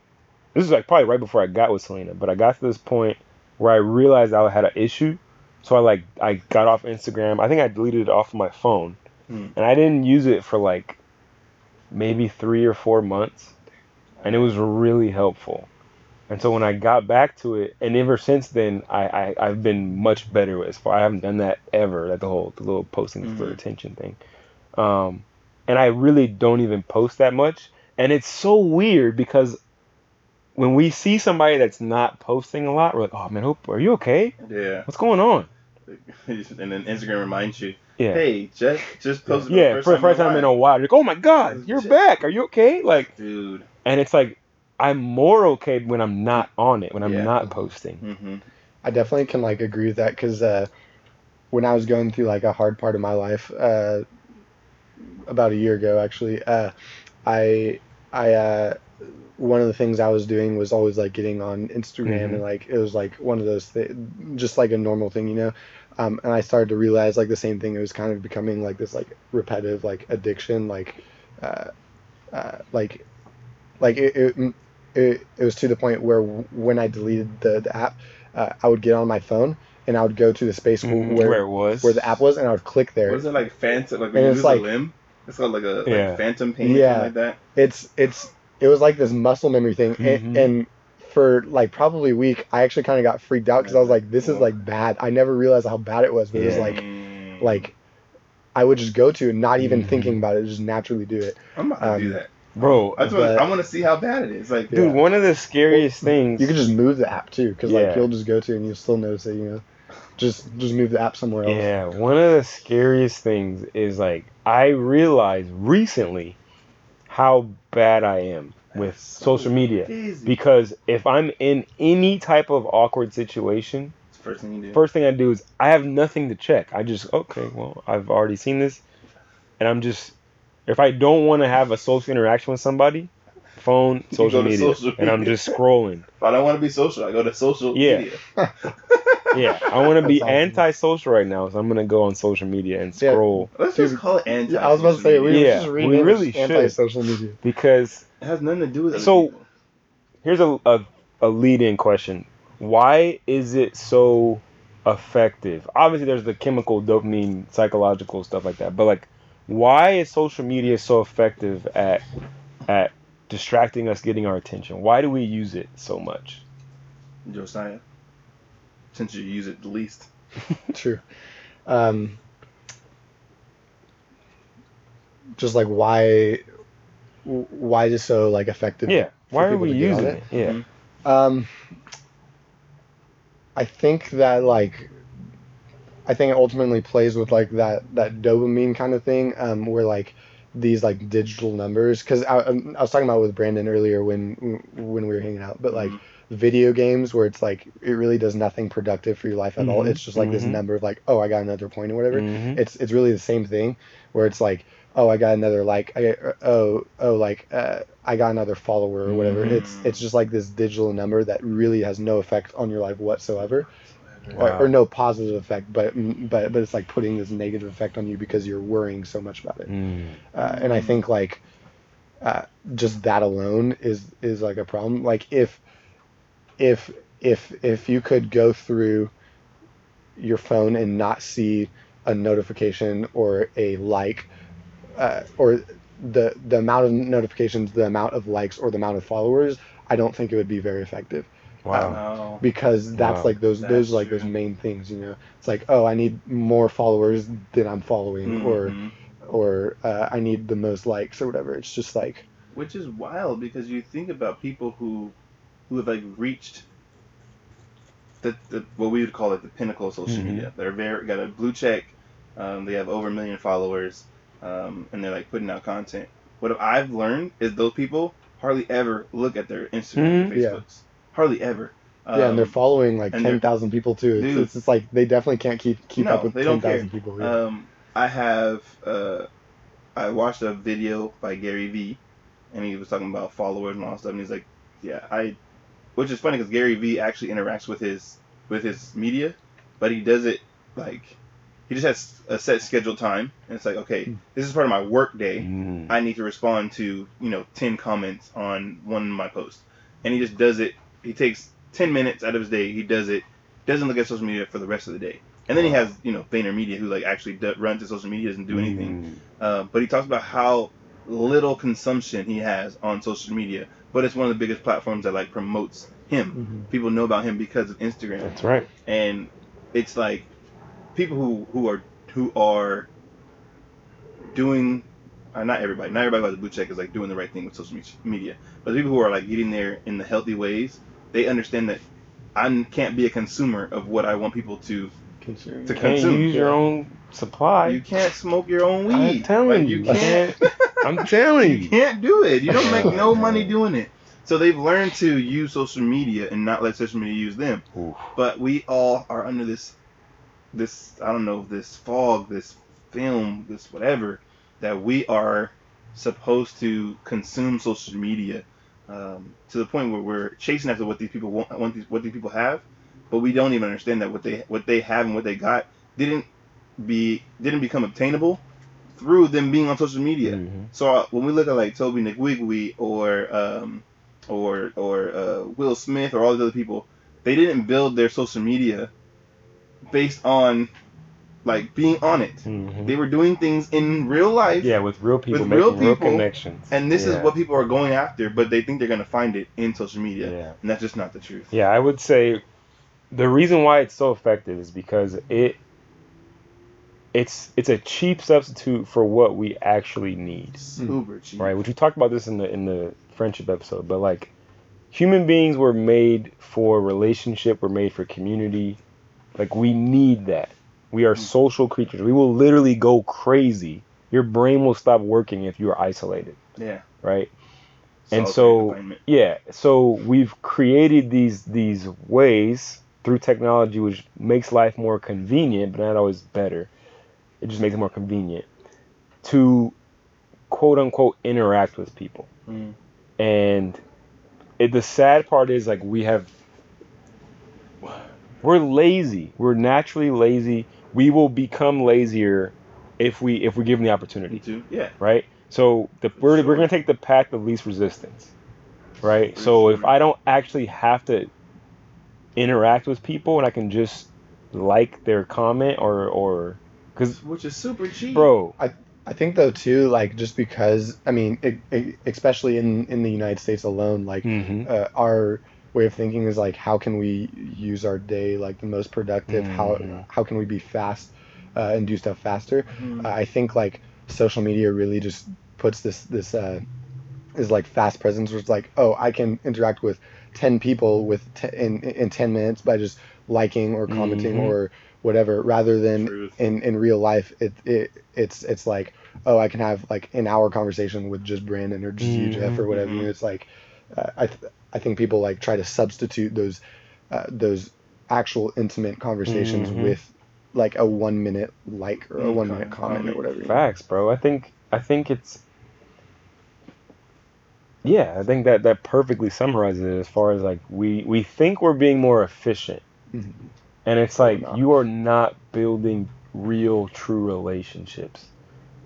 This is like probably right before I got with Selena, but I got to this point where I realized I had an issue. So I like I got off Instagram. I think I deleted it off my phone, Hmm. and I didn't use it for like maybe three or four months, and it was really helpful. And so when I got back to it, and ever since then, I, I I've been much better as far. I haven't done that ever. Like the whole the little posting for Mhm. attention thing. Um, and I really don't even post that much. And it's so weird because when we see somebody that's not posting a lot, we're like, oh man, hope are you okay? yeah What's going on? and then Instagram reminds you Yeah. hey just just posted yeah, the for the first time in a while. while, you're like, oh my god, you're Shit. back. Are you okay? Like, dude and it's like, I'm more okay when I'm not on it, when I'm Yeah. not posting. hmm I definitely can like agree with that because uh, when I was going through like a hard part of my life, uh, about a year ago actually, uh, I I uh, one of the things I was doing was always like getting on Instagram Mhm. and like it was like one of those thi- just like a normal thing, you know. Um, and I started to realize like the same thing. It was kind of becoming like this like repetitive like addiction, like uh, uh, like like it, it, it, it was to the point where when I deleted the, the app, uh, I would get on my phone and I would go to the space Mhm, where, where it was. where the app was and I would click there. was it like phantom like And when you it's lose like- a limb it's called like a like Yeah. phantom pain or Yeah. something like that It's it's it was like this muscle memory thing, Mhm. and, and for like probably a week, I actually kind of got freaked out because I was like, this is like bad. I never realized how bad it was, but it was like Mm. like I would just go to it, not even Mhm. thinking about it, just naturally do it. I'm about to um, do that Bro, I, just wanna, I want to see how bad it is like dude, Yeah. one of the scariest things. You could just move the app too, because Yeah. like you'll just go to it and you'll still notice it. You know, just just move the app somewhere else. Yeah, one of the scariest things is like I realized recently how bad I am with so social media crazy. because if I'm in any type of awkward situation, First thing first thing I do is I have nothing to check. I just okay, well, I've already seen this, and I'm just if I don't want to have a social interaction with somebody, phone, social go to media, and I'm just scrolling. If I don't want to be social, I go to social Yeah. media. Yeah, I want to be awesome. anti-social right now, so I'm gonna go on social media and Yeah. scroll Let's just call it anti. Yeah, I was about to say we Yeah, should we really should. anti-social media. because It has nothing to do with other So- people. here's a, a, a lead-in question why is it so effective obviously there's the chemical dopamine psychological stuff like that but like why is social media so effective at at distracting us getting our attention why do we use it so much Josiah, since you use it the least. True. Um, just like why, why is it so like effective? yeah why are people we to get on using it? it yeah Mhm. Um, I think that like, I think it ultimately plays with like that that dopamine kind of thing, um, where like these like digital numbers. Because I, um, I was talking about with Brandon earlier when when we were hanging out, but like Mhm. Video games where it's like it really does nothing productive for your life at all. Mhm, It's just like this mhm. number of like, oh, I got another point or whatever. Mhm. It's it's really the same thing where it's like, oh, I got another like, I, oh oh like uh, I got another follower or whatever. It's Mhm. it's just like this digital number that really has no effect on your life whatsoever, or, or no positive effect, but but but it's like putting this negative effect on you because you're worrying so much about it. Mm. Uh, and I think like uh, just that alone is is like a problem. Like if if if if you could go through your phone and not see a notification or a like uh, or the the amount of notifications, the amount of likes, or the amount of followers, I don't think it would be very effective wow No. because that's Wow. like those That's those are like those main things. You know, it's like oh, I need more followers than I'm following, or Mhm. or uh, I need the most likes or whatever. It's just like which is wild because you think about people who who have like reached the, the what we would call it the pinnacle of social Mhm. media. They're very got a blue check. Um, they have over a million followers, um, and they're like putting out content. What I've learned is those people hardly ever look at their Instagram, Mhm. and Yeah. Facebooks. Hardly ever. yeah, and they're Um, following like ten thousand people too. It's, Dude. it's just like they definitely can't keep keep No, up with they ten care. people. Yeah. Um, I have uh, I watched a video by Gary Vee, and he was talking about followers and all that stuff, and he's like, yeah, I, which is funny because Gary Vee actually interacts with his with his media, but he does it like he just has a set scheduled time, and it's like, okay, this is part of my work day. Mm. I need to respond to you know ten comments on one of my posts, and he just does it. He takes ten minutes out of his day. He does it. Doesn't look at social media for the rest of the day. And then he has you know VaynerMedia who like actually do, runs his social media doesn't do anything. Mm. Uh, but he talks about how little consumption he has on social media, but it's one of the biggest platforms that like promotes him. Mhm. People know about him because of Instagram that's right and it's like people who who are who are doing uh, not everybody not everybody who has a blue check is like doing the right thing with social media but the people who are like getting there in the healthy ways they understand that I can't be a consumer of what I want people to Consume. to can't consume. use your own supply you can't smoke your own weed I'm telling Like, you, you can't I'm telling you you. can't do it. You don't make no money doing it. So they've learned to use social media and not let social media use them. Oof. but we all are under this this I don't know this fog, this film, this whatever that we are supposed to consume social media um, to the point where we're chasing after what these people want, want these, what these people have, but we don't even understand that what they what they have and what they got didn't be didn't become obtainable through them being on social media. Mhm. So uh, when we look at like Tobe Nwigwe or um, or or uh, Will Smith or all these other people, they didn't build their social media based on like being on it. Mhm. They were doing things in real life, Yeah, with real people With making real real, people, connections. and this Yeah. is what people are going after, but they think they're gonna find it in social media, Yeah. and that's just not the truth. Yeah, I would say the reason why it's so effective is because it it's it's a cheap substitute for what we actually need. Super hmm. cheap. Right? Which we talked about this in the in the friendship episode, but like human beings were made for relationship, we're made for community. Like we need that. We are hmm. social creatures. We will literally go crazy. Your brain will stop working if you are isolated, Yeah. right? And so yeah, so we've created these these ways through technology, which makes life more convenient, but not always better. It just makes it more convenient to quote unquote interact with people. Mm. And it, the sad part is like we have we're lazy. We're naturally lazy. We will become lazier if we if we give them the opportunity, too. Yeah. right? So the, we're Sure. we're gonna take the path of least resistance, right? So if. I don't actually have to interact with people and I can just like their comment or or because Which is super cheap. bro, I I think though too, like just because I mean, it, it, especially in in the United States alone, like mhm. uh, our way of thinking is like how can we use our day like the most productive? Mhm. How how can we be fast uh, and do stuff faster? Mhm. Uh, I think like social media really just puts this this uh, is like fast presence, where it's like oh I can interact with ten people with t- in in ten minutes by just liking or commenting Mhm. or whatever, rather than Truth. in in real life it, it it's it's like oh I can have like an hour conversation with just Brandon or just you Jeff or whatever. Mhm. It's like uh, I th- I think people like try to substitute those uh, those actual intimate conversations Mhm. with like a one minute like or a Mm, one minute comment, comment or whatever. Facts, bro. I think I think it's yeah, I think that that perfectly summarizes it as far as like we we think we're being more efficient. And it's like you are not building real true relationships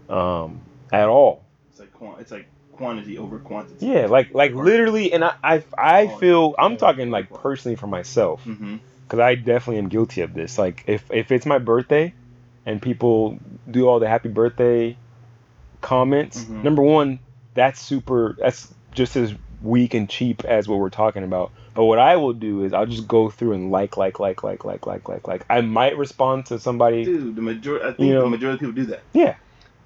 um at all. It's like it's like quantity over quantity. Yeah, like like literally and I I, I Oh, feel I'm talking like personally for myself Mm-hmm. because I definitely am guilty of this. Like if if it's my birthday and people do all the happy birthday comments, Mhm. number one, that's super. That's just as weak and cheap as what we're talking about. But what I will do is I'll just go through and like, like, like, like, like, like, like, like. I might respond to somebody. Dude, the majority, I think you know, the majority of people do that. Yeah.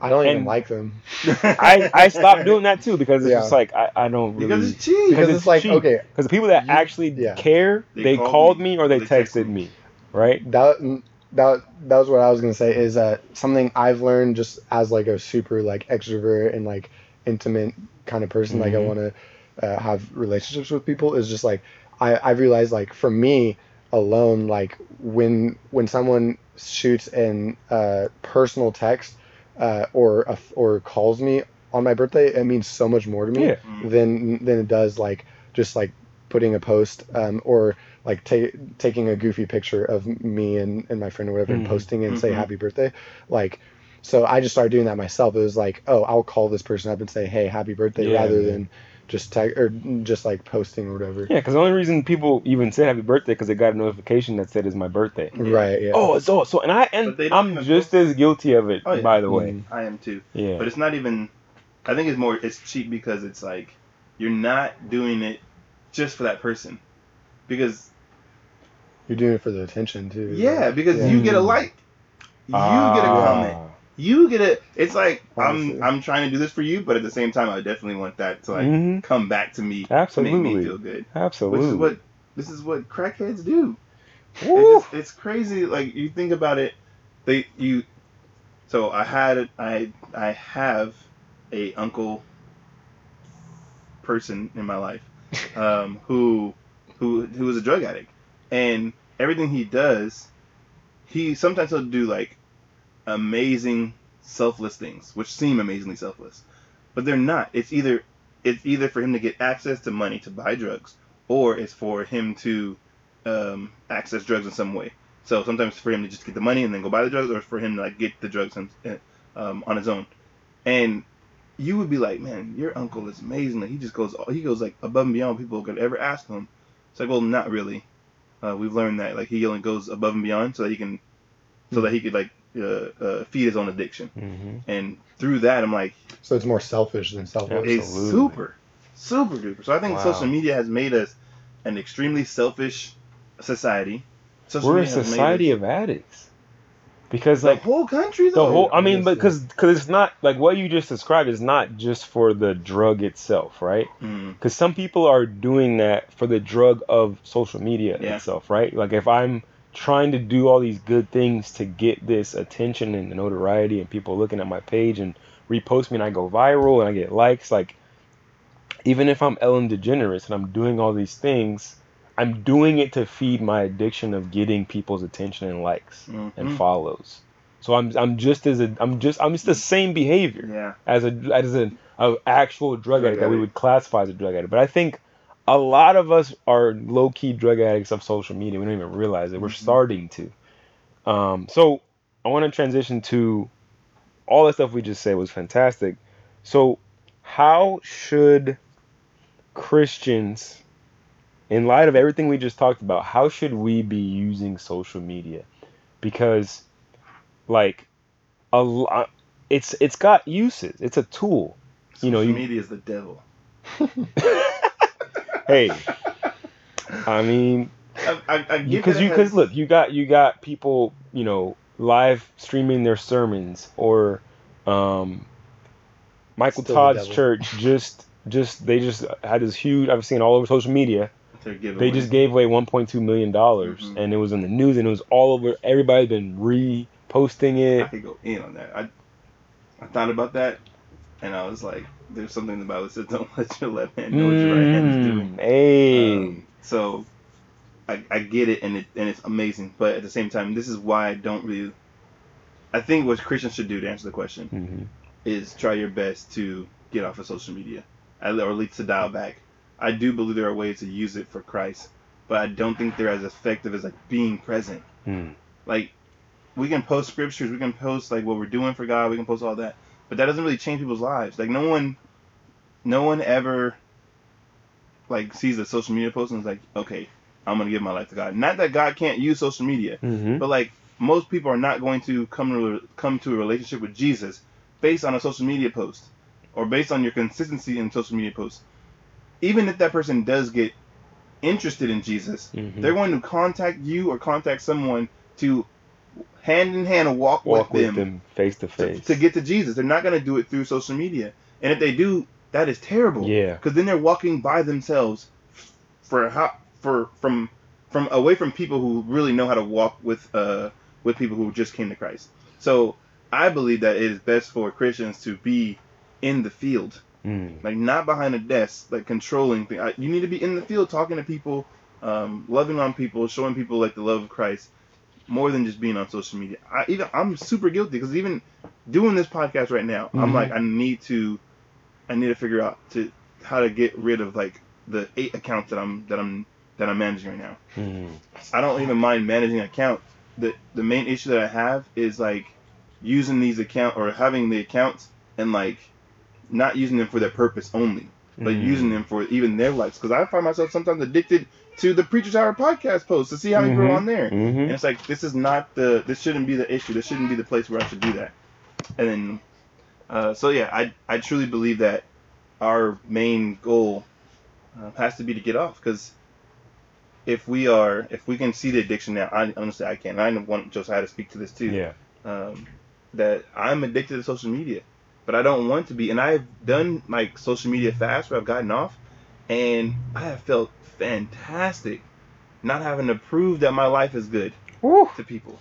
I don't and even like them. I, I stopped doing that too because it's yeah. just like I, I don't really because it's cheap because, it's, it's, like cheap. okay because the people that you, actually yeah. care they, they called, called me, me or they, they texted me. me, right? That mm, that that was what I was gonna say is that something I've learned just as like a super like extrovert and like intimate kind of person mm-hmm. like I mm-hmm. want to uh, have relationships with people is just like I I've realized like for me alone like when when someone shoots an uh, personal text uh, or a, or calls me on my birthday it means so much more to me Yeah. Mm. than than it does like just like putting a post um, or like ta- taking a goofy picture of me and, and my friend or whatever and Mhm. posting it and say Mhm. happy birthday like so i just started doing that myself it was like oh i'll call this person up and say hey happy birthday Yeah, rather man. than just tag or just like posting or whatever Yeah, because the only reason people even said happy birthday because they got a notification that said it's my birthday. right yeah Oh, it's all so, and I and But they don't I'm just post- as guilty of it. Oh, yeah. By the way, Mhm. I am too. yeah, But it's not even. I think it's more. It's cheap because it's like you're not doing it just for that person, because you're doing it for the attention too yeah, because Yeah. you get a like, you Ah, get a comment, you get it. It's like Honestly. I'm I'm trying to do this for you, but at the same time, I definitely want that to like mhm, come back to me, to make me feel good. absolutely. Which is what this is what crackheads do. It's, it's crazy. Like you think about it, they you. So I had I I have a uncle person in my life, um, who who who is a drug addict, and everything he does, he sometimes he'll do like amazing selfless things, which seem amazingly selfless, but they're not. It's either it's either for him to get access to money to buy drugs, or it's for him to um, access drugs in some way. So sometimes for him to just get the money and then go buy the drugs, or for him to like get the drugs um, on his own. And you would be like, man, your uncle is amazing. Like, he just goes, he goes like above and beyond people could ever ask him. It's like, well, not really. Uh, we've learned that like he only goes above and beyond so that he can, so that he could like uh, uh, feed his own addiction. Mhm. And through that, I'm like, so it's more selfish than selfless it's Absolutely. super, super duper. So I think Wow. social media has made us an extremely selfish society. Social We're a media has society us- of addicts because like the like whole country the though. whole. I mean, Honestly. because because it's not like what you just described is not just for the drug itself, right? Mm, Because some people are doing that for the drug of social media Yeah. itself, right? Like if I'm trying to do all these good things to get this attention and notoriety and people looking at my page and repost me and I go viral and I get likes, like even if I'm Ellen DeGeneres and I'm doing all these things, I'm doing it to feed my addiction of getting people's attention and likes and Mhm. follows. So I'm I'm just as a I'm just I'm just the same behavior Yeah. as a as an actual drug Drug addict that we would classify as a drug addict. But I think a lot of us are low key drug addicts of social media. We don't even realize it. We're Mhm. starting to. Um, so I want to transition to all the stuff we just said was fantastic. So how should Christians, in light of everything we just talked about, how should we be using social media? Because, like, a lot, it's it's got uses. It's a tool. You know, Social you- media is the devil. hey, I mean, I, I, I get because you it because look, you got you got people, you know, live streaming their sermons or, um, Michael Still Todd's church just just they just had this huge. I've seen all over social media. They're giving They away- just gave away 1.2 million dollars, Mhm. and it was in the news, and it was all over. Everybody's been reposting it. I could go in on that. I I thought about that, and I was like, "There's something in the Bible that says don't let your left hand know what your right hand is doing." Mm, Hey, Um, so I, I get it, and it and it's amazing. But at the same time, this is why I don't really. I think what Christians should do to answer the question Mhm. is try your best to get off of social media, or at least to dial back. I do believe there are ways to use it for Christ, but I don't think they're as effective as like being present. Mm. Like we can post scriptures, we can post like what we're doing for God, we can post all that, but that doesn't really change people's lives. Like no one, no one ever like sees a social media post and is like, okay, I'm gonna give my life to God. Not that God can't use social media, Mhm. but like most people are not going to come to come to a relationship with Jesus based on a social media post or based on your consistency in social media posts. Even if that person does get interested in Jesus, Mhm. they're going to contact you or contact someone to hand in hand walk, Walk with, with them, them face to to, face. to get to Jesus. They're not going to do it through social media. And if they do, that is terrible. Yeah. Because then they're walking by themselves for how for from from away from people who really know how to walk with uh with people who just came to Christ. So I believe that it is best for Christians to be in the field Mm. like not behind a desk, like controlling things. You need to be in the field, talking to people, um, loving on people, showing people like the love of Christ, more than just being on social media. I even I'm super guilty because even doing this podcast right now, I'm Mhm. like I need to, I need to figure out to how to get rid of like the eight accounts that I'm that I'm that I'm managing right now. Mm. I don't even mind managing an account. The the main issue that I have is like using these account or having the accounts and like not using them for their purpose only, but Mm. using them for even their likes. Because I find myself sometimes addicted to the Preacher's Hour podcast post to see how many people Mhm. are on there. And Mhm. it's like this is not the this shouldn't be the issue. This shouldn't be the place where I should do that. And then, uh, so yeah, I I truly believe that our main goal uh, has to be to get off because if we are if we can see the addiction now, I honestly I can't. I want Josiah to speak to this too. Yeah. Um, that I'm addicted to social media, but I don't want to be. And I've done like social media fast where I've gotten off, and I have felt fantastic, not having to prove that my life is good Woo. to people.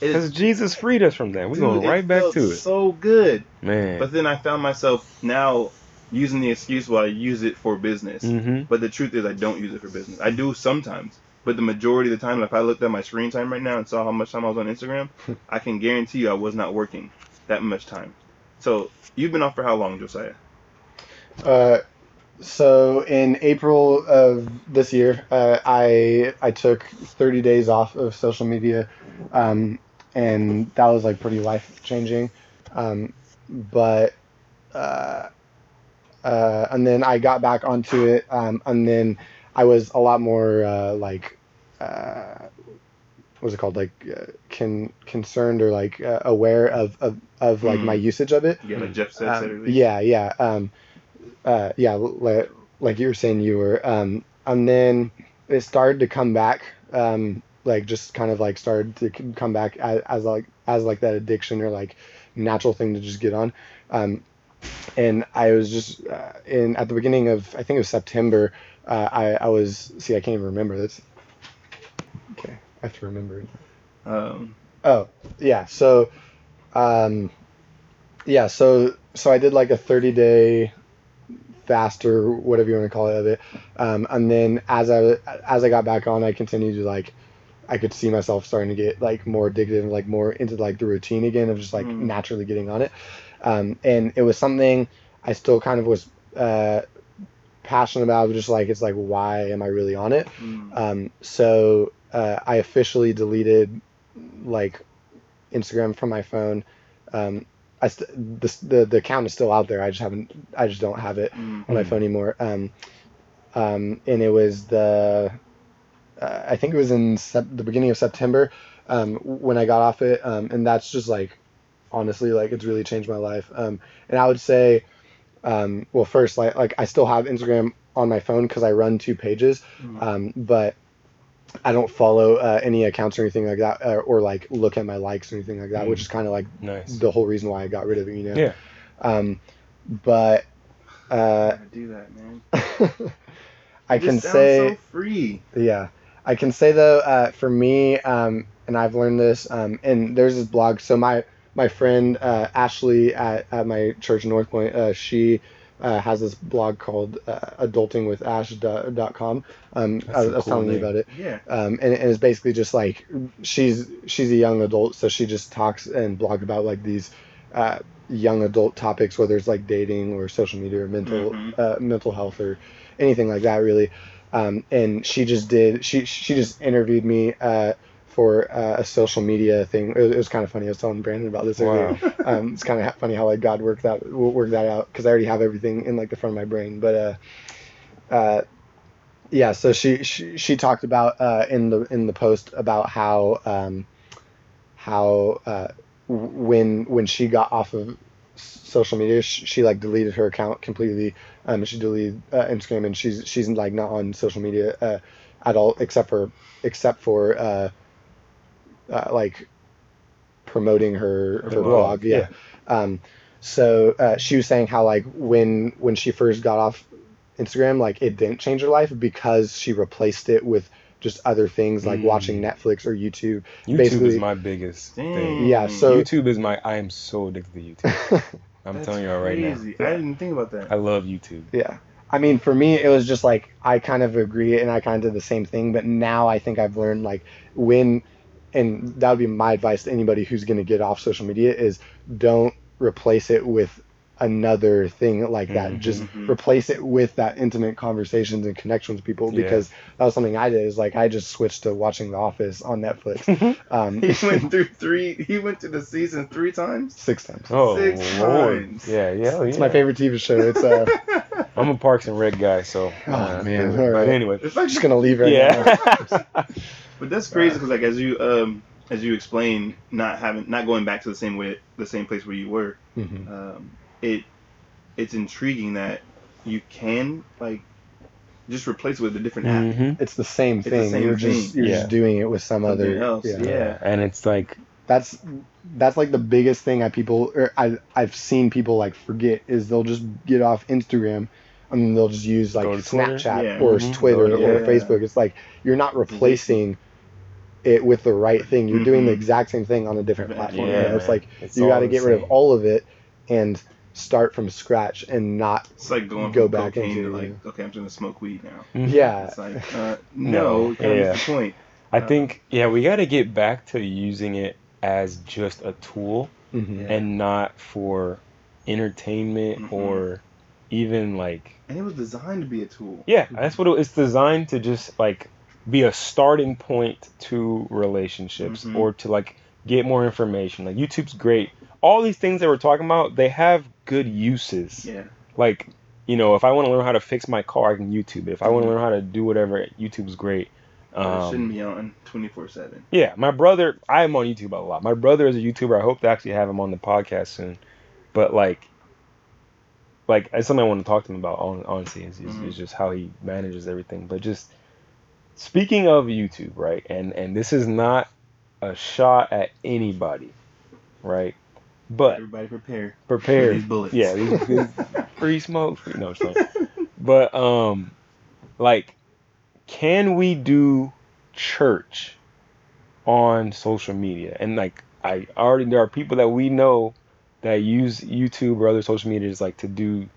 It Because Jesus freed us from that. We're going right back to it. So good. Man. But then I found myself now using the excuse why I use it for business. mm-hmm. But the truth is, I don't use it for business. I do sometimes, but the majority of the time, if I looked at my screen time right now and saw how much time I was on Instagram, I can guarantee you I was not working that much time. So you've been off for how long, Josiah? Uh, so in April of this year, uh, I I took 30 days off of social media, um, and that was like pretty life changing. Um, but uh, uh, and then I got back onto it, um, and then I was a lot more uh, like. Uh, what was it called like uh, con- concerned or like uh, aware of, of, of like Mm. my usage of it Yeah, like Jeff said. um, yeah, yeah, um, uh, yeah. Like, like you were saying, you were, um, and then it started to come back, um, like just kind of like started to come back as, as like as like that addiction or like natural thing to just get on, um, and I was just uh, in at the beginning of I think it was September. Uh, I I was see I can't even remember this. Okay, I have to remember it. Um, Oh, yeah. So, um, yeah. So, so I did like a 30 day faster, whatever you want to call it, of it. Um, and then as I as I got back on, I continued to like, I could see myself starting to get like more addicted and like more into like the routine again of just like Mm. naturally getting on it. Um, and it was something I still kind of was uh, passionate about. Just like it's like why am I really on it? Mm. Um, so uh, I officially deleted like Instagram from my phone. Um, I st- the, the the account is still out there. I just haven't. I just don't have it Mm. on my phone anymore. Um, um, and it was the uh, I think it was in sep- the beginning of September um, when I got off it. Um, and that's just like honestly like it's really changed my life. Um, and I would say, um, well, first like like I still have Instagram on my phone because I run two pages, Mm. um, but I don't follow uh, any accounts or anything like that, uh, or like look at my likes or anything like that, which is kind of like Nice. the whole reason why I got rid of it, you know. Yeah. Um, but uh, do that, man. I It can sounds say, so free. yeah, I can say though, uh, for me, um, and I've learned this, um, and there's this blog. So my my friend uh, Ashley at, at my church in North Point, uh, she uh, has this blog called uh, adultingwithash.com. Um, That's I, a I was cool telling you about it. Yeah. um, and, and it's basically just like she's she's a young adult, so she just talks and blog about like these uh, young adult topics, whether it's like dating or social media or mental Mhm. uh, mental health or anything like that, really. Um, and she just did she she just interviewed me uh, for uh, a social media thing. It was, it was kind of funny. I was telling Brandon about this earlier. Wow. Um, it's kind of funny how like God worked that worked that out because I already have everything in like the front of my brain. But uh, uh, yeah, so she, she she talked about uh, in the in the post about how um, how uh, when when she got off of social media, she, she like deleted her account completely. Um, she deleted uh, Instagram, and she's she's like not on social media uh, at all except for except for uh, uh, like promoting her her blog, blog. Yeah. Um, so uh, she was saying how like when when she first got off Instagram, like it didn't change her life because she replaced it with just other things like Mm. watching Netflix or YouTube. YouTube Basically- is my biggest Dang. thing. Yeah, so YouTube is my. I am so addicted to YouTube. I'm That's telling y'all right now. crazy. I didn't think about that. I love YouTube. yeah. I mean, for me, it was just like I kind of agree and I kind of did the same thing. But now I think I've learned like when, and that would be my advice to anybody who's going to get off social media is don't replace it with another thing like that. Mhm. Just Mhm. replace it with that intimate conversations and connections with people Yeah. because that was something I did. Is like I just switched to watching The Office on Netflix. Um, He went through three. He went to the season three times. six times. Oh Six Lord. times. Yeah, yeah, It's yeah. my favorite TV show. It's uh, I'm a Parks and Rec guy, so. Oh, uh, man, But, all right. anyway. It's I'm like just gonna leave right now. Yeah. But that's crazy because like as you um as you explain not having not going back to the same way the same place where you were Mhm. um it it's intriguing that you can like just replace it with a different app. Mhm. It's the same the thing. same you're just you're Yeah. just doing it with some Something other else, Yeah. yeah. And it's like, That's that's like the biggest thing I people or I I've seen people like forget is they'll just get off Instagram and they'll just use like Go to Twitter? Snapchat Yeah. or Mhm. Twitter Go to- or yeah. Facebook. It's like you're not replacing it with the right thing. You're doing the Mhm. exact same thing on a different platform. yeah, you know? It's like it's you got to get rid of all of it and start from scratch and not It's like going Go from back cocaine into, to like okay I'm gonna smoke weed now. Mhm. yeah It's like uh, no, No, yeah. the point. I think, yeah, we got to get back to using it as just a tool Mhm. And not for entertainment Mhm. or even like And it was designed to be a tool. yeah that's what it, it's designed to just like be a starting point to relationships Mhm. or to like get more information like youtube's great all these things that we're talking about they have good uses Yeah. like you know if i want to learn how to fix my car i can youtube it if i want to Mhm. learn how to do whatever youtube's great it um, shouldn't be on twenty four seven. yeah, my brother, I'm on YouTube a lot. My brother is a YouTuber. I hope to actually have him on the podcast soon. But like, like it's something I want to talk to him about. hon- Honestly, is, Mhm. is just how he manages everything. But just speaking of YouTube, right? And and this is not a shot at anybody, right? But Everybody prepare. prepare. These bullets. Yeah, these, these free smoke. Free, no, sorry. But um, like, can we do church on social media? And like, I already there are people that we know that use YouTube or other social medias like to do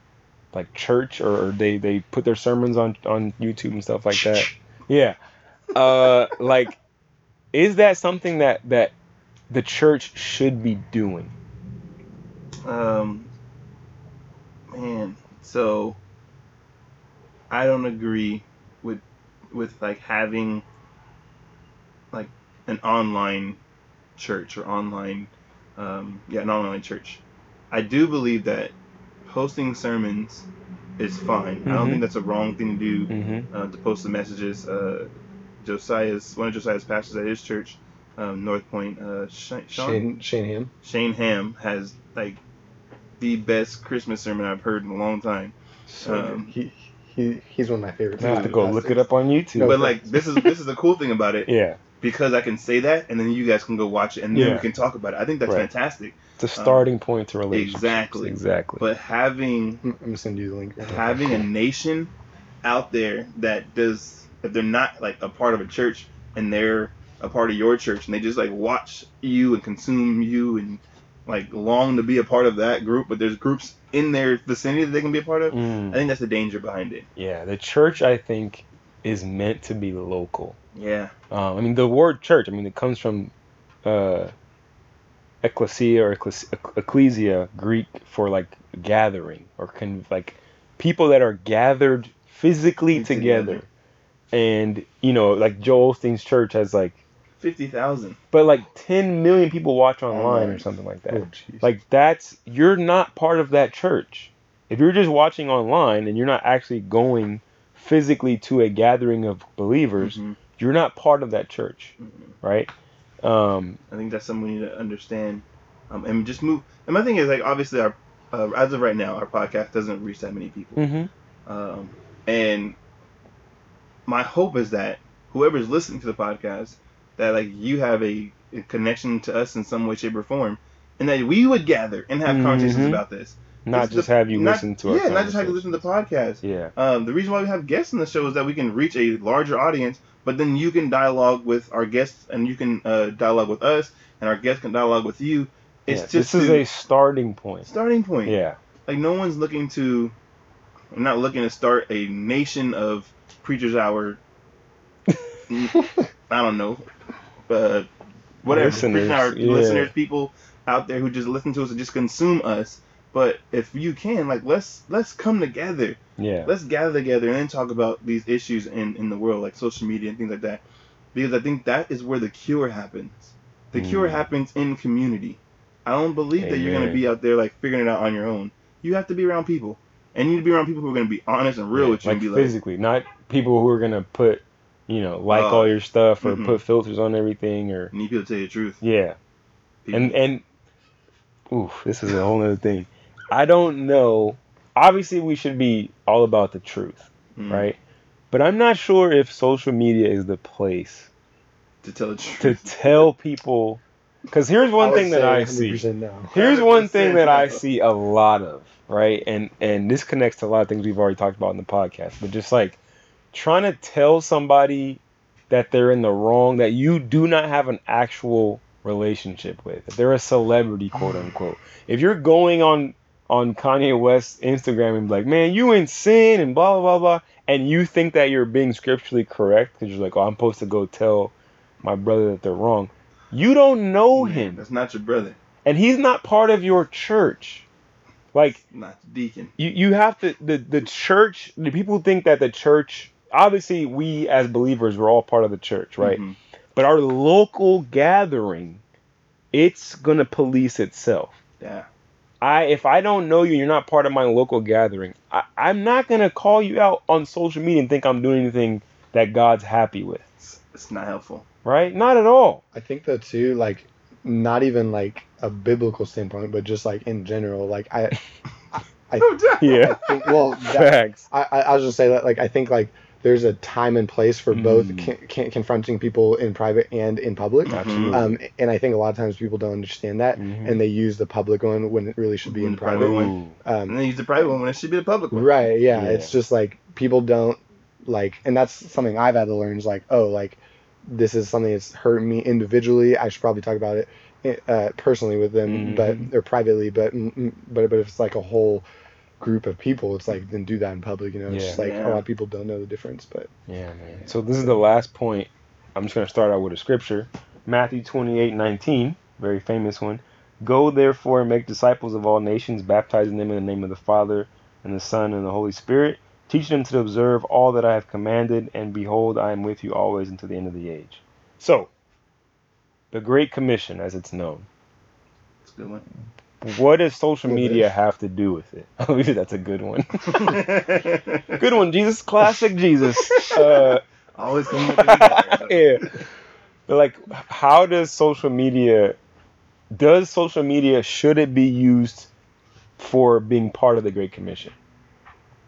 like church or, or they they put their sermons on on YouTube and stuff like that. Yeah. Uh, like, is that something that that the church should be doing? Um, man, so I don't agree with with like having like an online church or online, um, yeah, an online church. I do believe that posting sermons is fine. I don't think that's a wrong thing to do Mm-hmm. uh, to post the messages. Uh, Josiah's one of Josiah's pastors at his church, um, North Point, uh, Shane, Sean? Shane Shane Ham. Shane Ham has like the best Christmas sermon I've heard in a long time. So Um, he, he he's one of my favorites. I have to go look it up on YouTube. No, but like this is this is the cool thing about it yeah, because I can say that and then you guys can go watch it and then Yeah. we can talk about it. I think that's Right. fantastic. it's a starting point to relationships. Exactly. Exactly. But having I'm gonna send you the link. having a nation out there that does if they're not like a part of a church and they're a part of your church and they just like watch you and consume you and like long to be a part of that group but there's groups in their vicinity that they can be a part of Mm. i think that's the danger behind it Yeah, the church I think is meant to be local. Yeah Um, I mean, the word church. I mean, it comes from uh, ecclesia or ecclesia, Greek for like gathering or con- like people that are gathered physically Together. together. And you know, like Joel Osteen's church has like, 50000 but like 10 million people watch online Online. or something like that. Oh. Like that's you're not part of that church. If you're just watching online and you're not actually going physically to a gathering of believers, Mhm. You're not part of that church, Mhm. right? Um, i think that's something we need to understand um, and just move and my thing is like obviously our uh, as of right now our podcast doesn't reach that many people mm-hmm. Um, and my hope is that whoever's listening to the podcast, that like you have a, a connection to us in some way, shape, or form, and that we would gather and have conversations Mhm. about this. Not It's just the- have you not- listen to yeah, not just have you listen to the podcast. Yeah, Um, the reason why we have guests on the show is that we can reach a larger audience, but then you can dialogue with our guests, and you can uh, dialogue with us, and our guests can dialogue with you. It's Yeah, just this is to- a starting point. starting point Yeah, like no one's looking to I'm not looking to start a nation of preachers hour I don't know but whatever Listeners, hour yeah. listeners people out there who just listen to us and just consume us but if you can like let's let's come together. Yeah, let's gather together and then talk about these issues in in the world like social media and things like that. Because I think that is where the cure happens. The cure Mm. happens in community. I don't believe that you're going to be out there like figuring it out on your own. You have to be around people. And you need to be around people who are going to be honest and real Yeah, with you like and be like physically, not people who are gonna put, you know, like Uh, all your stuff or mhm. put filters on everything or you need people to tell you the truth. Yeah. People- And and oof, this is a whole other thing. I don't know. Obviously, we should be all about the truth, Mm. right? But I'm not sure if social media is the place to tell the truth. to tell people. Because here's one thing that I see. no. Here's one thing 100% that I see a lot of, right? And and this connects to a lot of things we've already talked about in the podcast, but just like trying to tell somebody that they're in the wrong, that you do not have an actual relationship with. That they're a celebrity, quote unquote. If you're going on on Kanye West's Instagram and be like, man, you in sin and blah blah blah blah, and you think that you're being scripturally correct because you're like, oh, I'm supposed to go tell my brother that they're wrong. You don't know Man, him that's not your brother and he's not part of your church. Like not deacon you, you have to the the church. The people think that the church. Obviously, we as believers we're all part of the church, right? Mhm. But our local gathering, it's gonna police itself. yeah I if I don't know you, and you're not part of my local gathering. I, I'm not gonna call you out on social media and think I'm doing anything that God's happy with, it's, it's not helpful right? Not at all. I think though too, like not even like a biblical standpoint, but just like in general, like I, Yeah, I think well, that, facts. I I I was just say that like I think like there's a time and place for both Mm. con- con- confronting people in private and in public. Absolutely. Um, and I think a lot of times people don't understand that, Mhm. and they use the public one when it really should be in the private private. one. Ooh. and Um, then use the private one when it should be the public one right? Yeah, Yeah. it's just like people don't like, and that's something I've had to learn. Is like, oh, like this is something that's hurt me individually. I should probably talk about it uh, personally with them, Mhm. but or privately. But but but if it's like a whole group of people, it's like then do that in public. You know, it's Yeah. just like oh, Yeah. a lot of people don't know the difference, but Yeah, man. So this is the last point. I'm just going to start out with a scripture. Matthew 28 19, very famous one. Go therefore and make disciples of all nations, baptizing them in the name of the Father and the Son and the Holy Spirit, teaching them to observe all that I have commanded, and behold, I am with you always until the end of the age. So, the Great Commission, as it's known. It's a good one. What does social media have to do with it? Oh, maybe that's a good one. good one, Jesus. Classic Jesus. Uh, Always coming yeah. But like, how does social media? Does social media should it be used for being part of the Great Commission?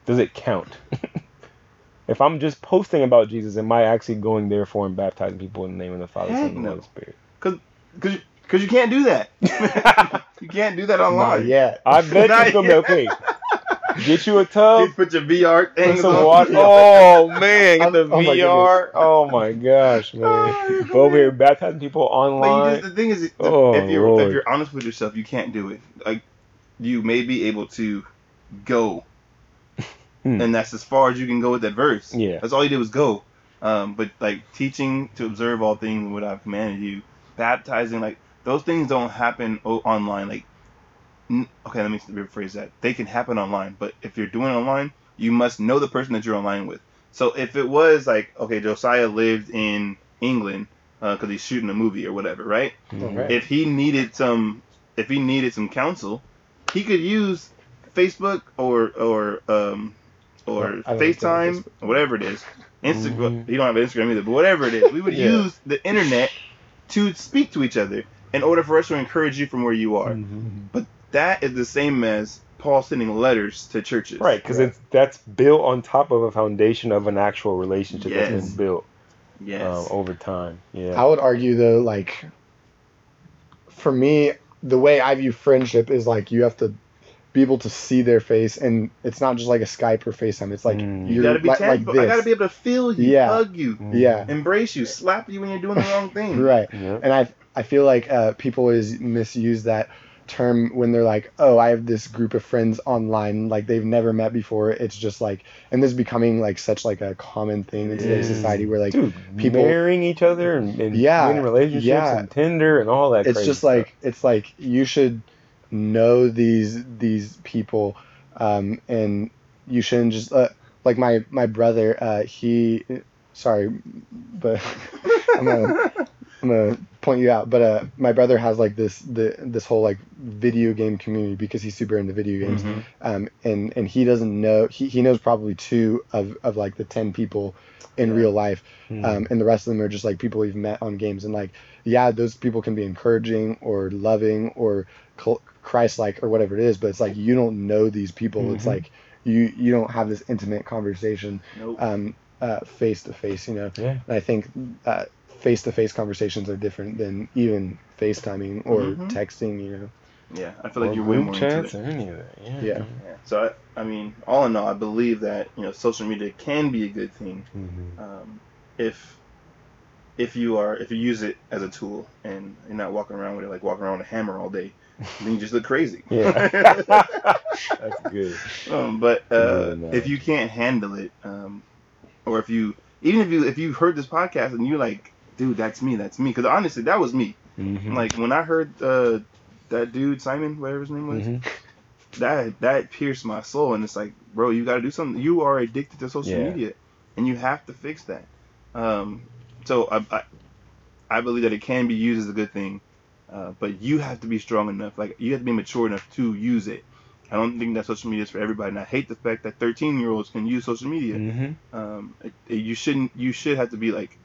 Does it count? if I'm just posting about Jesus, am I actually going there for and baptizing people in the name of the Father, Son, and no. Holy Spirit? Because because you can't do that. You can't do that not online. yet. I bet Not you be yet. okay. Get you a tub. You put your VR Put things some on. water. Oh man, get the oh my VR. Oh my gosh, man. Oh, But over here baptizing people online. just, the thing is, Oh, if you're Lord. if you're honest with yourself, you can't do it. Like you may be able to go, Hmm. and that's as far as you can go with that verse. Yeah. that's all you did was go. Um, but like teaching to observe all things what I've commanded you, baptizing, like those things don't happen online. Like, okay, let me rephrase that. They can happen online, but if you're doing it online, you must know the person that you're online with. So if it was like, okay, Josiah lived in England because he's shooting a movie or whatever, right? Mhm. Right. if he needed some if he needed some counsel, he could use Facebook or or um or Well, I FaceTime Facebook. or whatever it is. Instagram. Mhm. He don't have Instagram either, but whatever it is, we would Yeah. use the internet to speak to each other in order for us to encourage you from where you are. Mhm. That is the same as Paul sending letters to churches. Right, because Right. it's that's built on top of a foundation of an actual relationship that's Yes. been built Yes. um, over time. Yeah. I would argue though, like for me, the way I view friendship is like you have to be able to see their face, and it's not just like a Skype or FaceTime. It's like Mm. you you're gotta be like, like tangible. I gotta be able to feel you, Yeah. hug you, Mhm. yeah, embrace you, slap you when you're doing the wrong thing. right. Yeah. And I I feel like uh, people always misuse that term when they're like, oh, I have this group of friends online, like they've never met before. It's just like, and this is becoming like such like a common thing in today's society where like Dude, people- marrying each other and, and Yeah, in relationships yeah. and Tinder and all that. it's just stuff. like it's like you should know these these people um and you shouldn't just uh, like my my brother uh he sorry but i'm gonna i'm gonna point you out but uh my brother has like this the this whole like video game community because he's super into video games Mhm. um and and he doesn't know he, he knows probably two of of like the 10 people in Yeah. real life Mhm. um, and the rest of them are just like people we've met on games and like yeah those people can be encouraging or loving or christ like or whatever it is but it's like you don't know these people it's Mhm. like you you don't have this intimate conversation Nope. um uh face to face you know yeah. and i think uh face to face conversations are different than even facetiming or Mhm. texting you know yeah, I feel like Or you're way group more into chats it. or any of that. Yeah. Yeah. Yeah. So I, I mean, all in all, I believe that you know social media can be a good thing Mhm. um, if if you are if you use it as a tool and you're not walking around with it like walking around with a hammer all day, then you just look crazy. Yeah. That's good. um, but uh, Good enough. if you can't handle it, um, or if you even if you if you heard this podcast and you're like, dude, that's me, that's me, because honestly, that was me. Mhm. Like when I heard uh, that dude Simon, whatever his name was, Mhm. that that pierced my soul and it's like bro you got to do something you are addicted to social Yeah. media and you have to fix that um, so I, I i believe that it can be used as a good thing uh, but you have to be strong enough like you have to be mature enough to use it i don't think that social media is for everybody and i hate the fact that 13 year olds can use social media Mhm. um, it, it- you shouldn't you should have to be like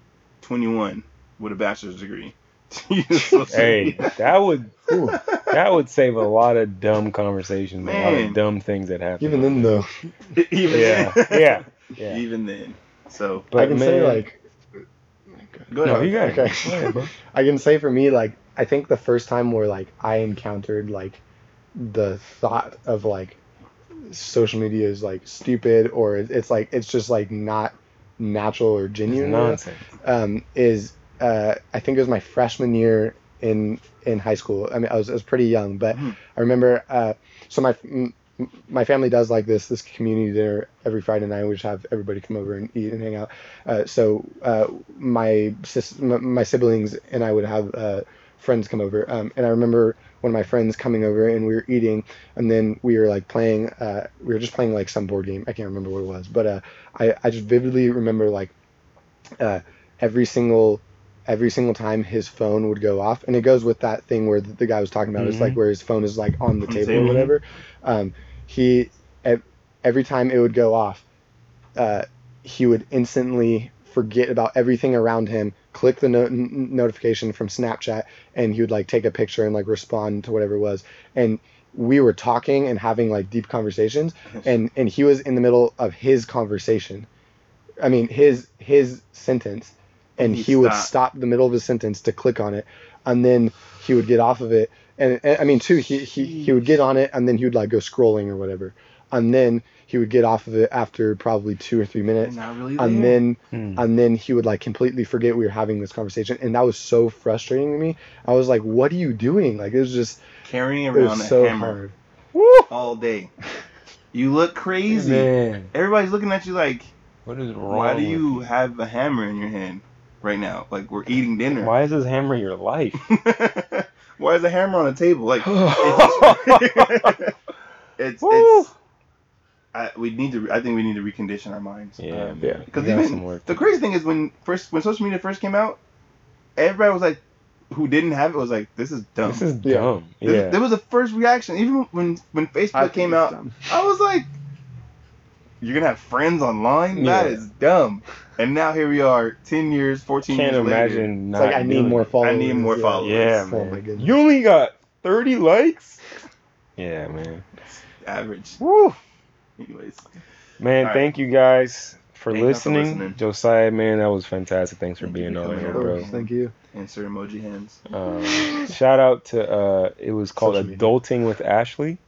21 with a bachelor's degree to use social Hey, that would ooh, that would save a lot of dumb conversations, a lot of dumb things that happen. even then though even Yeah, then. yeah, yeah. even then so But i can say like go ahead No, you got it. Okay. Go ahead, bro. I can say for me, like I think the first time where like I encountered like the thought of like social media is like stupid or it's like it's just like not natural or genuine. nonsense. Um, is uh, I think it was my freshman year in in high school. I mean, I was I was pretty young, but Mhm. I remember. Uh, so my mm, m- my family does like this this community dinner every Friday night. We just have everybody come over and eat and hang out. Uh, so uh, my sis, m- my siblings and I would have uh, friends come over. Um, and I remember one of my friends coming over and we were eating, and then we were like playing. Uh, we were just playing like some board game. I can't remember what it was, but uh, I I just vividly remember like uh, every single every single time his phone would go off and it goes with that thing where the, the guy was talking about it's like Mhm. where his phone is like on the On table, table. or whatever um, he ev- every time it would go off uh, he would instantly forget about everything around him click the no- n- notification from snapchat and he would like take a picture and like respond to whatever it was. And we were talking and having like deep conversations and and he was in the middle of his conversation. I mean his his sentence and He he, would stop the middle of his sentence to click on it and then he would get off of it. And, and i mean too he, he he would get on it and then he would like go scrolling or whatever. And then he would get off of it after probably two or three minutes Not really and then Hmm. and then he would like completely forget we were having this conversation and that was so frustrating to me i was like what are you doing like it was just carrying it around was a so hammer hard all day. You look crazy. Man, Everybody's looking at you like, what is wrong? why do with you have a hammer in your hand right now? Like we're eating dinner. Why is this hammer your life? Why is a hammer on a table? Like it's Woo! it's. I, we need to. I think we need to recondition our minds. Yeah, Um, man. Because even some work the crazy thing is when first when social media first came out, everybody was like, who didn't have it was like, this is dumb. This is Yeah. dumb. This- Yeah. That was the first reaction. Even when when Facebook I came out, dumb. I was like, you're gonna have friends online? That Yeah. is dumb. And now here we are, ten years, fourteen Can't years later. imagine It's not. like I need doing more followers. I need more yeah. followers. Yeah, Oh man. my goodness. You only got 30 likes? Yeah, man. Average. Woo! Anyways, Man, All right. thank you guys for Thank y'all for listening. listening. Josiah, man, that was fantastic. Thanks for Thank you being on here, bro. thank you. answer emoji hands. Um, shout out to uh, it was called Social media. Adulting with Ashley.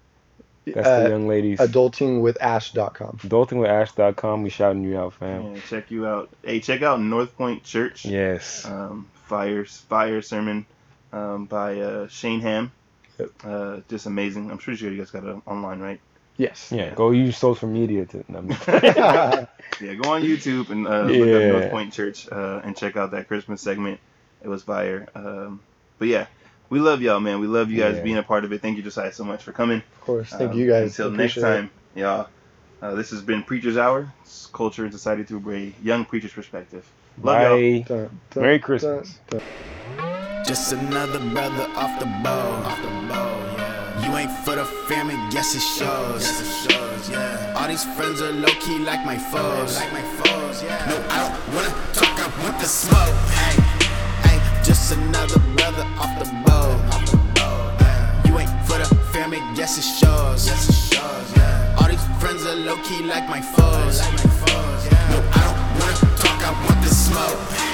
That's Uh, the young lady's adultingwithash.com. adultingwithash.com. We shouting you out, fam. Yeah, check you out. Hey, check out North Point Church. Yes. Um, fire, fire sermon um, by uh, Shane Ham. Yep. Uh, just amazing. I'm pretty sure you guys got it online, right? Yes. Yeah, go use social media to. no, Yeah, go on YouTube and uh, look up North Point Church uh, and check out that Christmas segment. It was fire. Um, but yeah, we love y'all, man. We love you guys Yeah. being a part of it. Thank you, Josiah, so much for coming. Of course. Thank Um, you guys. Until next Appreciate it. time, y'all. Uh, this has been Preacher's Hour. It's culture and society through a young preacher's perspective. Love y'all. Dun, dun, Merry Christmas. dun. Just another brother off the boat. Off the boat, yeah you ain't for the family, yes it shows. Yes, it shows yeah. All these friends are low key like my foes. Like my foes yeah. No, I don't wanna talk, I want the smoke. Hey, hey, just another brother off the boat. Off the boat yeah. You ain't for the family, yes it shows. Yes, it shows yeah. All these friends are low key like my foes. Like my foes yeah. No, I don't wanna talk, I want the smoke.